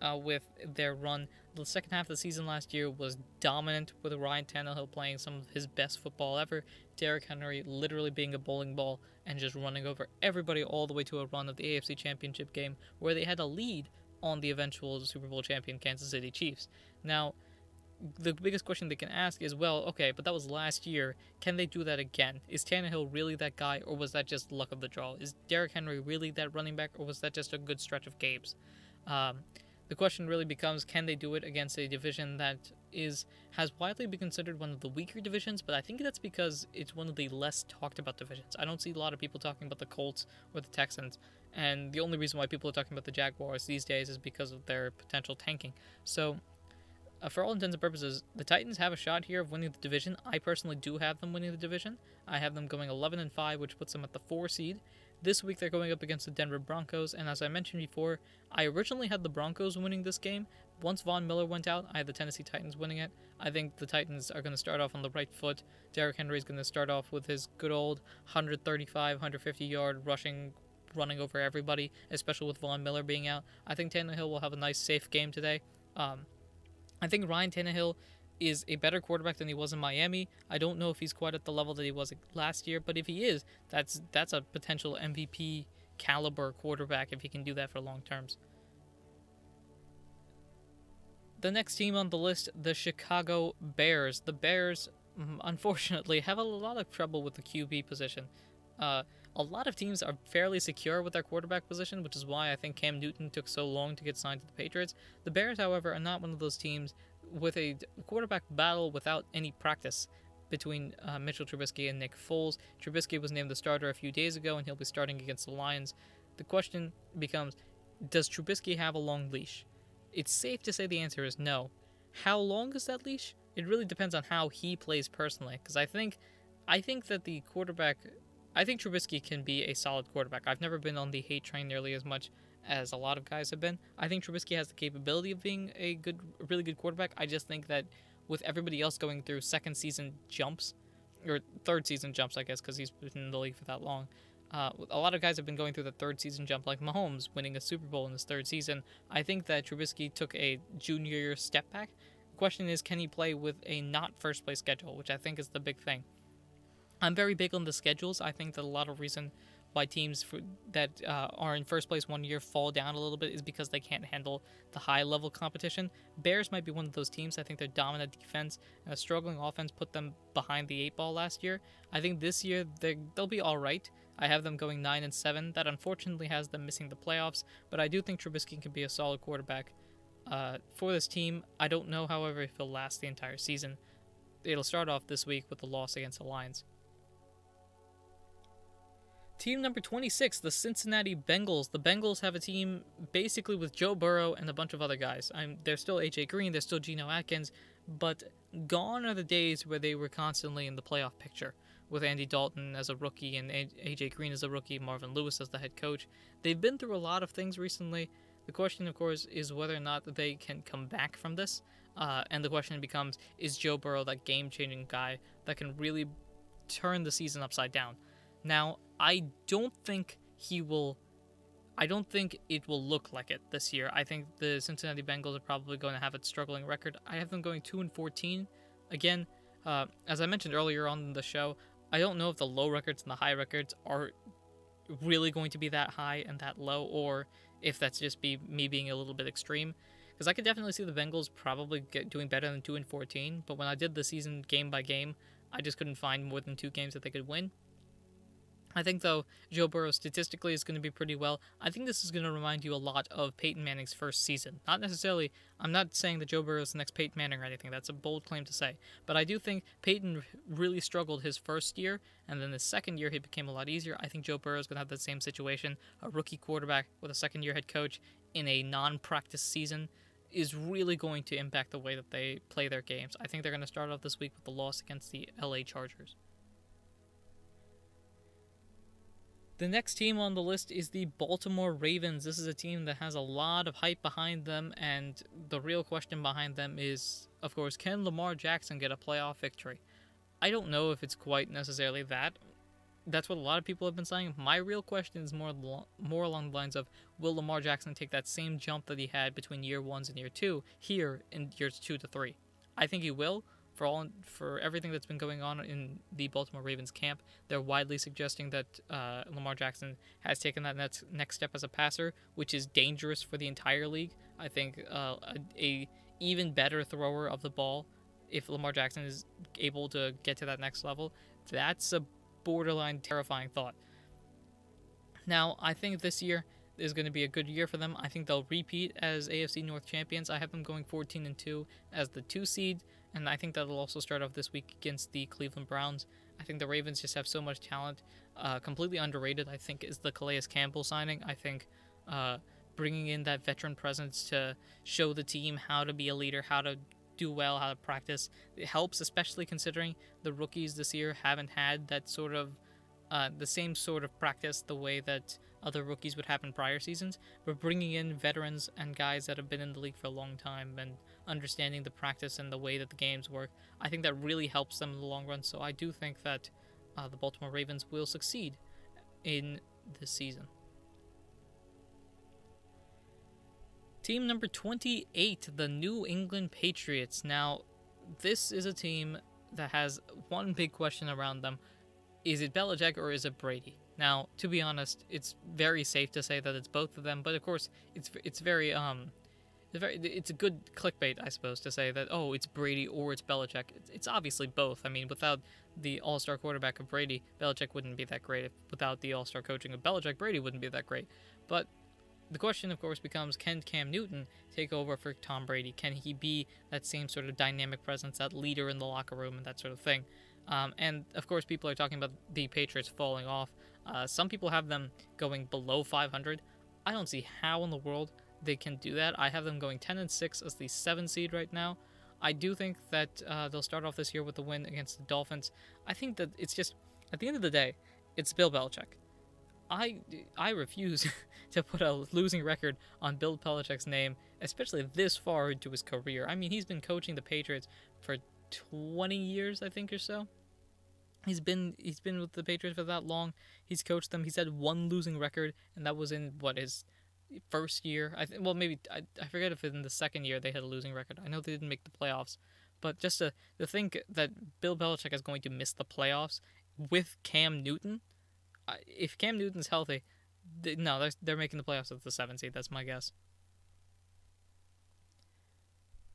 uh, with their run. The second half of the season last year was dominant with Ryan Tannehill playing some of his best football ever. Derrick Henry literally being a bowling ball and just running over everybody all the way to a run of the AFC Championship game where they had a lead on the eventual Super Bowl champion Kansas City Chiefs. Now, the biggest question they can ask is, well, okay, but that was last year. Can they do that again? Is Tannehill really that guy, or was that just luck of the draw? Is Derrick Henry really that running back, or was that just a good stretch of games? Um, the question really becomes, can they do it against a division that is has widely been considered one of the weaker divisions? But I think that's because it's one of the less talked about divisions. I don't see a lot of people talking about the Colts or the Texans, and the only reason why people are talking about the Jaguars these days is because of their potential tanking. So uh, for all intents and purposes, the Titans have a shot here of winning the division. I personally do have them winning the division. I have them going 11 and 5, which puts them at the 4 seed. This week they're going up against the Denver Broncos, and as I mentioned before, I originally had the Broncos winning this game. Once Von Miller went out, I had the Tennessee Titans winning it. I think the Titans are going to start off on the right foot. Derrick Henry is going to start off with his good old 135, 150 yard rushing, running over everybody, especially with Von Miller being out. I think Tannehill will have a nice, safe game today. Um, I think Ryan Tannehill is a better quarterback than he was in Miami. I don't know if he's quite at the level that he was last year, but if he is, that's that's a potential MVP caliber quarterback if he can do that for long terms. The next team on the list, the Chicago Bears. The Bears, mm, unfortunately, have a lot of trouble with the QB position. Uh, a lot of teams are fairly secure with their quarterback position, which is why I think Cam Newton took so long to get signed to the Patriots. The Bears, however, are not one of those teams with a quarterback battle without any practice between uh, Mitchell Trubisky and Nick Foles. Trubisky was named the starter a few days ago, and he'll be starting against the Lions. The question becomes Does Trubisky have a long leash? It's safe to say the answer is no. How long is that leash? It really depends on how he plays personally, because I think, I think that the quarterback, I think Trubisky can be a solid quarterback. I've never been on the hate train nearly as much as a lot of guys have been. I think Trubisky has the capability of being a good, really good quarterback. I just think that with everybody else going through second season jumps, or third season jumps, I guess, because he's been in the league for that long. Uh, a lot of guys have been going through the third season jump, like Mahomes winning a Super Bowl in his third season. I think that Trubisky took a junior year step back. The question is, can he play with a not first place schedule, which I think is the big thing. I'm very big on the schedules. I think that a lot of reason why teams for, that uh, are in first place one year fall down a little bit is because they can't handle the high level competition. Bears might be one of those teams. I think their dominant defense and a struggling offense put them behind the eight ball last year. I think this year they'll be all right. I have them going nine and seven. That unfortunately has them missing the playoffs, but I do think Trubisky can be a solid quarterback uh, for this team. I don't know, however, if he'll last the entire season. It'll start off this week with the loss against the Lions. Team number 26, the Cincinnati Bengals. The Bengals have a team basically with Joe Burrow and a bunch of other guys. I'm, there's still AJ Green, there's still Geno Atkins, but gone are the days where they were constantly in the playoff picture with Andy Dalton as a rookie and AJ Green as a rookie, Marvin Lewis as the head coach. They've been through a lot of things recently. The question, of course, is whether or not they can come back from this. Uh, and the question becomes is Joe Burrow that game changing guy that can really turn the season upside down? Now, I don't think he will. I don't think it will look like it this year. I think the Cincinnati Bengals are probably going to have a struggling record. I have them going two and fourteen. Again, uh, as I mentioned earlier on the show, I don't know if the low records and the high records are really going to be that high and that low, or if that's just be me being a little bit extreme. Because I could definitely see the Bengals probably get doing better than two and fourteen. But when I did the season game by game, I just couldn't find more than two games that they could win. I think, though, Joe Burrow statistically is going to be pretty well. I think this is going to remind you a lot of Peyton Manning's first season. Not necessarily, I'm not saying that Joe Burrow is the next Peyton Manning or anything. That's a bold claim to say. But I do think Peyton really struggled his first year, and then the second year he became a lot easier. I think Joe Burrow is going to have the same situation. A rookie quarterback with a second year head coach in a non practice season is really going to impact the way that they play their games. I think they're going to start off this week with the loss against the LA Chargers. The next team on the list is the Baltimore Ravens. This is a team that has a lot of hype behind them, and the real question behind them is, of course, can Lamar Jackson get a playoff victory? I don't know if it's quite necessarily that. That's what a lot of people have been saying. My real question is more more along the lines of will Lamar Jackson take that same jump that he had between year ones and year two here in years two to three? I think he will for all for everything that's been going on in the Baltimore Ravens camp, they're widely suggesting that uh, Lamar Jackson has taken that next next step as a passer, which is dangerous for the entire league. I think uh, a, a, even better thrower of the ball, if Lamar Jackson is able to get to that next level, that's a borderline terrifying thought. Now, I think this year is going to be a good year for them. I think they'll repeat as AFC North champions. I have them going 14 and 2 as the 2 seed and I think that'll also start off this week against the Cleveland Browns. I think the Ravens just have so much talent. Uh, completely underrated, I think, is the Calais Campbell signing. I think uh, bringing in that veteran presence to show the team how to be a leader, how to do well, how to practice, it helps, especially considering the rookies this year haven't had that sort of uh, the same sort of practice, the way that other rookies would have in prior seasons, but bringing in veterans and guys that have been in the league for a long time and understanding the practice and the way that the games work, I think that really helps them in the long run. So I do think that uh, the Baltimore Ravens will succeed in this season. Team number 28, the New England Patriots. Now, this is a team that has one big question around them. Is it Belichick or is it Brady? Now, to be honest, it's very safe to say that it's both of them, but of course, it's it's very um very it's a good clickbait, I suppose, to say that oh, it's Brady or it's Belichick. It's, it's obviously both. I mean, without the All-Star quarterback of Brady, Belichick wouldn't be that great. Without the All-Star coaching of Belichick, Brady wouldn't be that great. But the question, of course, becomes can Cam Newton take over for Tom Brady? Can he be that same sort of dynamic presence, that leader in the locker room, and that sort of thing? Um, and of course, people are talking about the Patriots falling off. Uh, some people have them going below 500. I don't see how in the world they can do that. I have them going 10 and 6 as the seven seed right now. I do think that uh, they'll start off this year with a win against the Dolphins. I think that it's just at the end of the day, it's Bill Belichick. I I refuse to put a losing record on Bill Belichick's name, especially this far into his career. I mean, he's been coaching the Patriots for 20 years, I think, or so. He's been he's been with the Patriots for that long. He's coached them. He's had one losing record, and that was in what his first year. I think. Well, maybe I, I forget if in the second year they had a losing record. I know they didn't make the playoffs, but just to, to think that Bill Belichick is going to miss the playoffs with Cam Newton if Cam Newton's healthy, no, they're, they're making the playoffs at the seventh seed. That's my guess.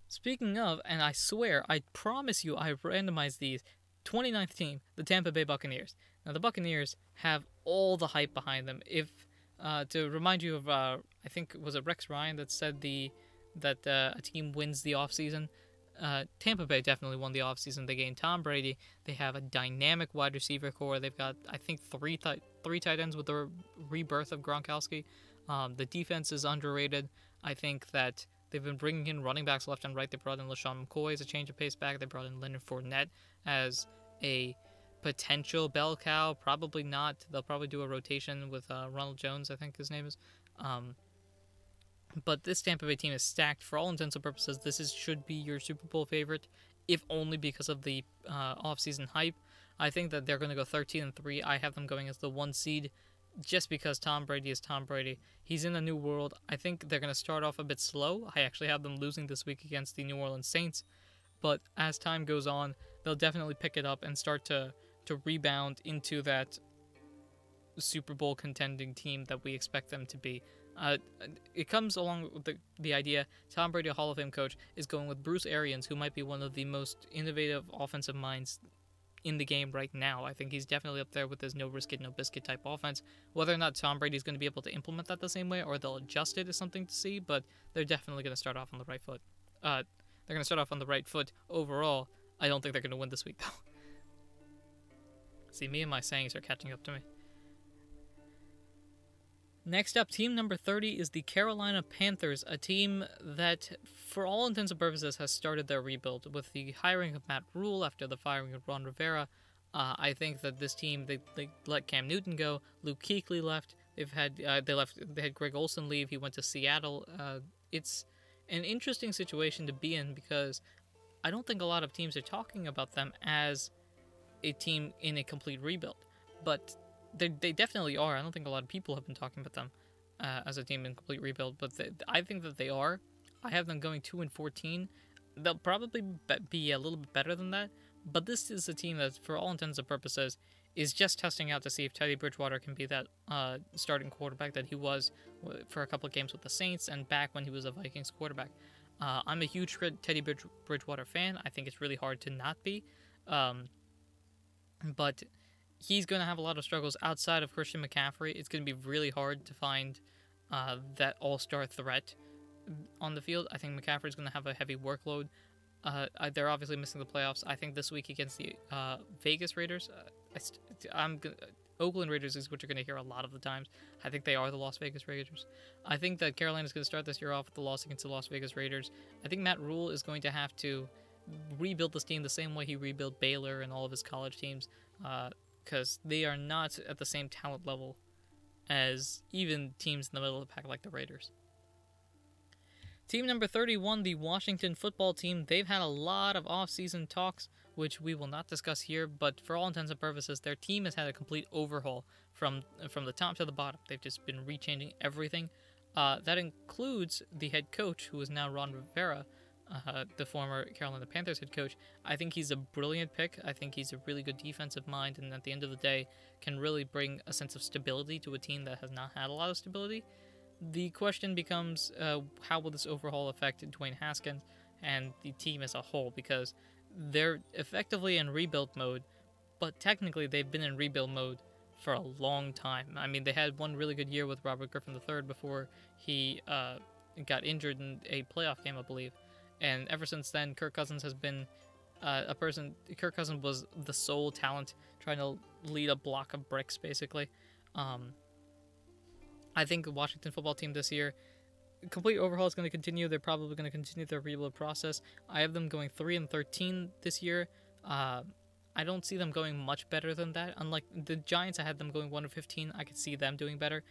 Speaking of, and I swear, I promise you, I randomized these. 29th team, the Tampa Bay Buccaneers. Now, the Buccaneers have all the hype behind them. If uh, to remind you of, uh, I think was it Rex Ryan that said the that uh, a team wins the offseason uh, Tampa Bay definitely won the offseason. They gained Tom Brady. They have a dynamic wide receiver core. They've got, I think, three th- three tight ends with the rebirth of Gronkowski. Um, the defense is underrated. I think that they've been bringing in running backs left and right. They brought in LeSean McCoy as a change of pace back. They brought in Leonard Fournette as a potential bell cow. Probably not. They'll probably do a rotation with uh, Ronald Jones, I think his name is. Um, but this Tampa Bay team is stacked for all intents and purposes. This is should be your Super Bowl favorite, if only because of the uh, offseason hype. I think that they're going to go 13 and three. I have them going as the one seed, just because Tom Brady is Tom Brady. He's in a new world. I think they're going to start off a bit slow. I actually have them losing this week against the New Orleans Saints, but as time goes on, they'll definitely pick it up and start to to rebound into that Super Bowl contending team that we expect them to be. Uh, it comes along with the, the idea Tom Brady, Hall of Fame coach, is going with Bruce Arians, who might be one of the most innovative offensive minds in the game right now. I think he's definitely up there with his no risk it, no biscuit type offense. Whether or not Tom Brady's going to be able to implement that the same way or they'll adjust it is something to see, but they're definitely going to start off on the right foot. Uh, they're going to start off on the right foot overall. I don't think they're going to win this week, though. See, me and my sayings are catching up to me. Next up, team number 30 is the Carolina Panthers, a team that, for all intents and purposes, has started their rebuild with the hiring of Matt Rhule after the firing of Ron Rivera. Uh, I think that this team they, they let Cam Newton go. Luke Kuechly left. They've had uh, they left. They had Greg Olsen leave. He went to Seattle. Uh, it's an interesting situation to be in because I don't think a lot of teams are talking about them as a team in a complete rebuild. But they, they definitely are. I don't think a lot of people have been talking about them uh, as a team in complete rebuild, but they, I think that they are. I have them going two and fourteen. They'll probably be a little bit better than that, but this is a team that, for all intents and purposes, is just testing out to see if Teddy Bridgewater can be that uh, starting quarterback that he was for a couple of games with the Saints and back when he was a Vikings quarterback. Uh, I'm a huge Teddy Bridgewater fan. I think it's really hard to not be. Um, but he's going to have a lot of struggles outside of Christian McCaffrey. It's going to be really hard to find uh, that all star threat on the field. I think McCaffrey's going to have a heavy workload. Uh, they're obviously missing the playoffs. I think this week against the uh, Vegas Raiders, uh, I am Oakland Raiders is what you're going to hear a lot of the times. I think they are the Las Vegas Raiders. I think that Carolina is going to start this year off with the loss against the Las Vegas Raiders. I think Matt Rhule is going to have to rebuild this team the same way he rebuilt Baylor and all of his college teams. Uh, because they are not at the same talent level as even teams in the middle of the pack like the Raiders. Team number 31, the Washington football team, they've had a lot of off-season talks, which we will not discuss here, but for all intents and purposes, their team has had a complete overhaul from from the top to the bottom. They've just been rechanging everything. Uh, that includes the head coach, who is now Ron Rivera, uh, the former Carolina Panthers head coach. I think he's a brilliant pick. I think he's a really good defensive mind, and at the end of the day, can really bring a sense of stability to a team that has not had a lot of stability the question becomes uh, how will this overhaul affect Dwayne Haskins and the team as a whole? Because they're effectively in rebuild mode, but technically they've been in rebuild mode for a long time. I mean, they had one really good year with Robert Griffin III before he uh, got injured in a playoff game, I believe. And ever since then, Kirk Cousins has been uh, a person. Kirk Cousins was the sole talent trying to lead a block of bricks, basically. Um, I think the Washington football team this year, complete overhaul is going to continue. They're probably going to continue their rebuild process. I have them going three and thirteen this year. Uh, I don't see them going much better than that. Unlike the Giants, I had them going one and fifteen. I could see them doing better.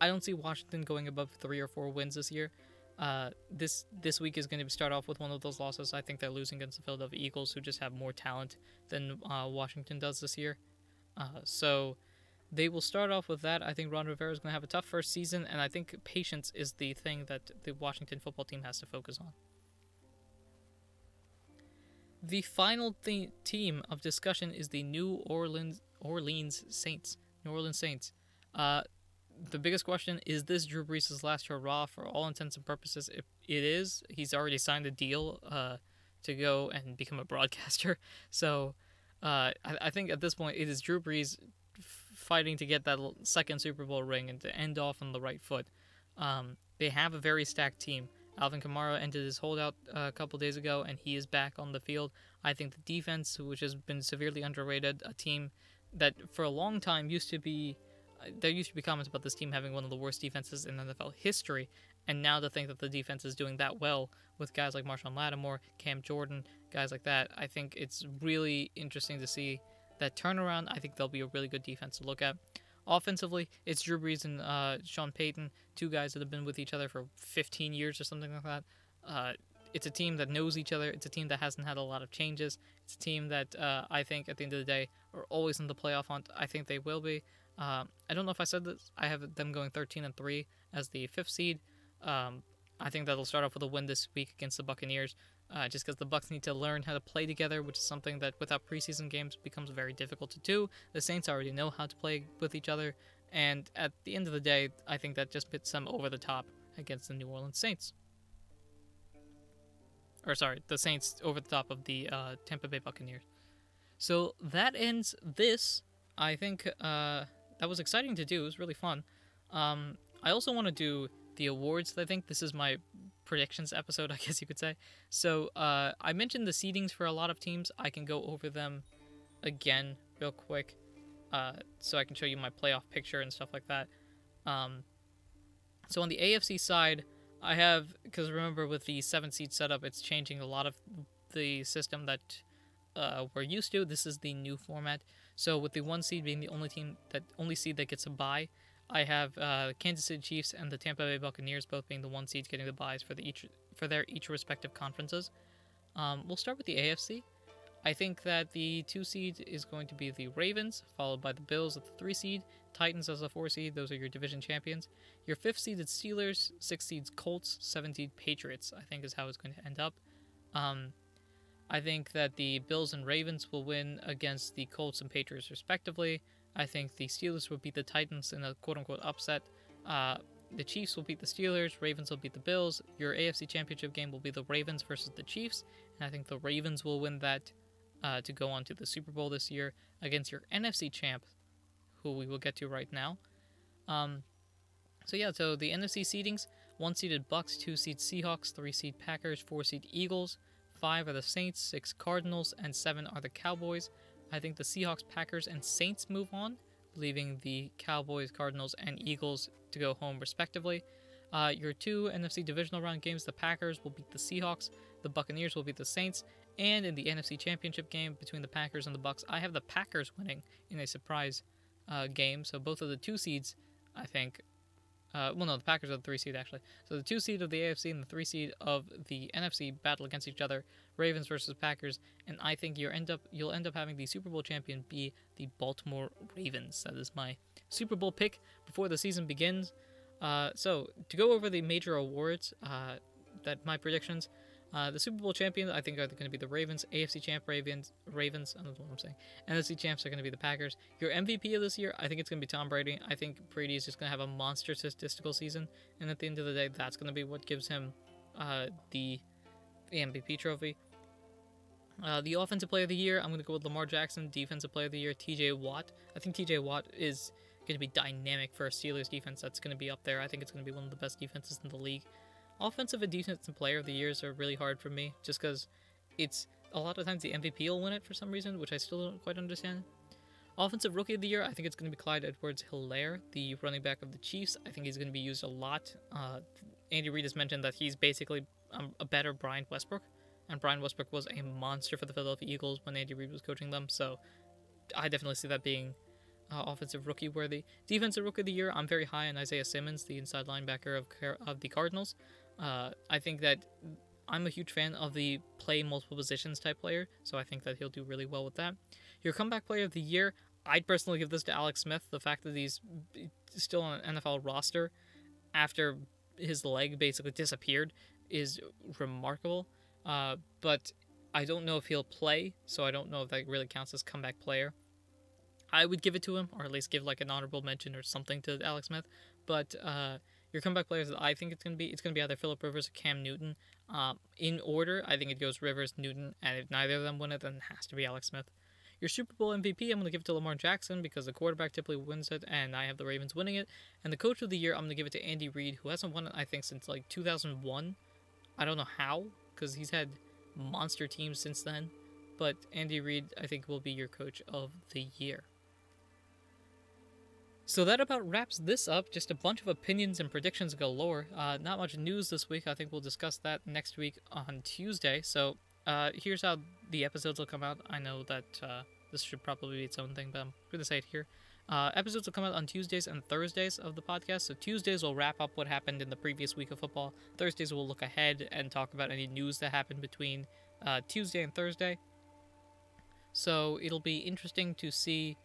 I don't see Washington going above three or four wins this year. Uh, this this week is going to start off with one of those losses. I think they're losing against the Philadelphia Eagles, who just have more talent than uh, Washington does this year. Uh, so they will start off with that. I think Ron Rivera is going to have a tough first season, and I think patience is the thing that the Washington football team has to focus on. The final th- team of discussion is the New Orleans Orleans Saints. New Orleans Saints. The biggest question is this Drew Brees' last hurrah for all intents and purposes? If it is, he's already signed a deal uh, to go and become a broadcaster. So uh, I, I, think at this point it is Drew Brees fighting to get that second Super Bowl ring and to end off on the right foot. Um, they have a very stacked team. Alvin Kamara ended his holdout uh, a couple days ago, and he is back on the field. I think the defense, which has been severely underrated, a team that for a long time used to be, there used to be comments about this team having one of the worst defenses in NFL history, and now to think that the defense is doing that well with guys like Marshon Lattimore, Cam Jordan, guys like that, I think it's really interesting to see that turnaround, I think they'll be a really good defense to look at. Offensively, it's Drew Brees and uh, Sean Payton, two guys that have been with each other for 15 years or something like that. Uh, it's a team that knows each other. It's a team that hasn't had a lot of changes. It's a team that uh, I think at the end of the day are always in the playoff hunt. I think they will be. Um, I don't know if I said this. I have them going 13 and three as the fifth seed. Um, I think that'll start off with a win this week against the Buccaneers uh, just because the Bucks need to learn how to play together, which is something that without preseason games becomes very difficult to do. The Saints already know how to play with each other, and at the end of the day, I think that just puts them over the top against the New Orleans Saints. Or sorry, the Saints over the top of the uh, Tampa Bay Buccaneers. So that ends this. I think uh, that was exciting to do. It was really fun. Um, I also want to do the awards. I think this is my predictions episode, I guess you could say. So uh, I mentioned the seedings for a lot of teams. I can go over them again real quick, uh, so I can show you my playoff picture and stuff like that. Um, so on the AFC side, I have because remember with the seven seed setup, it's changing a lot of the system that uh, we're used to. This is the new format. So with the one seed being the only team that only seed that gets a bye, I have uh, Kansas City Chiefs and the Tampa Bay Buccaneers both being the one seeds getting the byes for the each for their each respective conferences. Um, we'll start with the AFC. I think that the two seed is going to be the Ravens, followed by the Bills at the three seed, Titans as a four seed. Those are your division champions. Your fifth seeded Steelers, six seeds Colts, seven seed Patriots. I think is how it's going to end up. Um, I think that the Bills and Ravens will win against the Colts and Patriots respectively. I think the Steelers will beat the Titans in a quote unquote upset. Uh, the Chiefs will beat the Steelers, Ravens will beat the Bills. Your AFC Championship game will be the Ravens versus the Chiefs, and I think the Ravens will win that uh, to go on to the Super Bowl this year against your NFC champ, who we will get to right now. Um, so yeah, so the NFC seedings: one seeded Bucks, two seed Seahawks, three seed Packers, four seed Eagles, five are the Saints, six Cardinals, and seven are the Cowboys. I think the Seahawks, Packers, and Saints move on, leaving the Cowboys, Cardinals, and Eagles to go home respectively. Uh, your two NFC divisional round games, the Packers will beat the Seahawks, the Buccaneers will beat the Saints, and in the NFC Championship game between the Packers and the Bucks, I have the Packers winning in a surprise uh, game. So both of the two seeds, I think, uh, well, no, the Packers are the three seed actually. So the two seed of the AFC and the three seed of the NFC battle against each other, Ravens versus Packers, and I think you end up you'll end up having the Super Bowl champion be the Baltimore Ravens. That is my Super Bowl pick before the season begins. Uh, so to go over the major awards, uh, that my predictions. Uh, the Super Bowl champions, I think, are going to be the Ravens. AFC champ Ravens. Ravens. I don't know what I'm saying. NFC champs are going to be the Packers. Your MVP of this year, I think it's going to be Tom Brady. I think Brady is just going to have a monster statistical season, and at the end of the day, that's going to be what gives him uh, the, the MVP trophy. Uh, the offensive player of the year, I'm going to go with Lamar Jackson. Defensive player of the year, T.J. Watt. I think T.J. Watt is going to be dynamic for a Steelers defense. That's going to be up there. I think it's going to be one of the best defenses in the league. Offensive and defensive player of the years are really hard for me, just because it's a lot of times the MVP will win it for some reason, which I still don't quite understand. Offensive Rookie of the Year, I think it's going to be Clyde Edwards Helaire, the running back of the Chiefs. I think he's going to be used a lot. Uh, Andy Reid has mentioned that he's basically um, a better Brian Westbrook, and Brian Westbrook was a monster for the Philadelphia Eagles when Andy Reid was coaching them, so I definitely see that being uh, offensive rookie worthy. Defensive Rookie of the Year, I'm very high on Isaiah Simmons, the inside linebacker of, of the Cardinals. Uh, I think that I'm a huge fan of the play multiple positions type player, so I think that he'll do really well with that. Your comeback player of the year, I'd personally give this to Alex Smith. The fact that he's still on an NFL roster after his leg basically disappeared is remarkable. Uh, but I don't know if he'll play, so I don't know if that really counts as comeback player. I would give it to him, or at least give like an honorable mention or something to Alex Smith. But uh, your comeback players that I think it's gonna be it's gonna be either Philip Rivers or Cam Newton. Um, in order, I think it goes Rivers, Newton, and if neither of them win it, then it has to be Alex Smith. Your Super Bowl MVP, I'm gonna give it to Lamar Jackson because the quarterback typically wins it, and I have the Ravens winning it. And the Coach of the Year, I'm gonna give it to Andy Reid, who hasn't won it I think since like 2001. I don't know how because he's had monster teams since then. But Andy Reid, I think, will be your coach of the year. So that about wraps this up. Just a bunch of opinions and predictions galore. Uh, not much news this week. I think we'll discuss that next week on Tuesday. So uh, here's how the episodes will come out. I know that uh, this should probably be its own thing, but I'm going to say it here. Uh, episodes will come out on Tuesdays and Thursdays of the podcast. So Tuesdays will wrap up what happened in the previous week of football. Thursdays will look ahead and talk about any news that happened between uh, Tuesday and Thursday. So it'll be interesting to see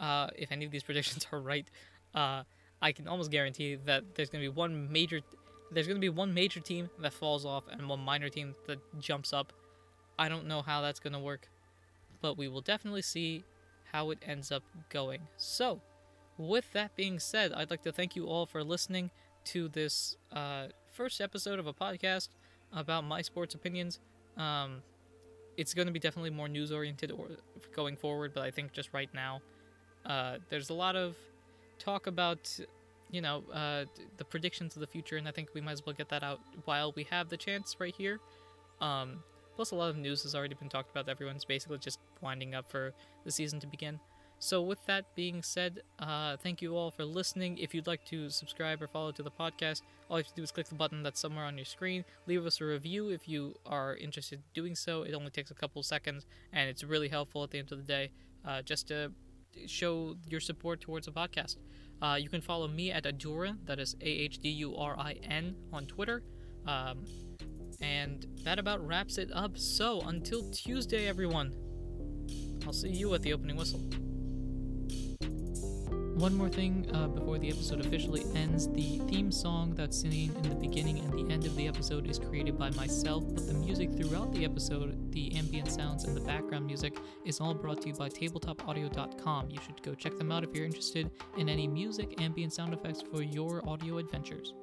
uh, if any of these predictions are right, uh, I can almost guarantee that there's going to be one major, there's going to be one major team that falls off and one minor team that jumps up. I don't know how that's going to work, but we will definitely see how it ends up going. So, with that being said, I'd like to thank you all for listening to this uh, first episode of a podcast about my sports opinions. Um, it's going to be definitely more news oriented or going forward, but I think just right now uh, there's a lot of talk about, you know, uh, the predictions of the future, and I think we might as well get that out while we have the chance right here. Um, plus, a lot of news has already been talked about. Everyone's basically just winding up for the season to begin. So, with that being said, uh, thank you all for listening. If you'd like to subscribe or follow to the podcast, all you have to do is click the button that's somewhere on your screen. Leave us a review if you are interested in doing so. It only takes a couple seconds, and it's really helpful at the end of the day uh, just to show your support towards the podcast. Uh, you can follow me at Ahdurin, that is A H D U R I N, on Twitter. Um, and that about wraps it up. So until Tuesday, everyone, I'll see you at the opening whistle. One more thing uh, before the episode officially ends the theme song that's seen in the beginning and the end of the episode is created by myself, but the music throughout the episode, the ambient sounds, and the background music is all brought to you by tabletopaudio.com. You should go check them out if you're interested in any music, ambient sound effects for your audio adventures.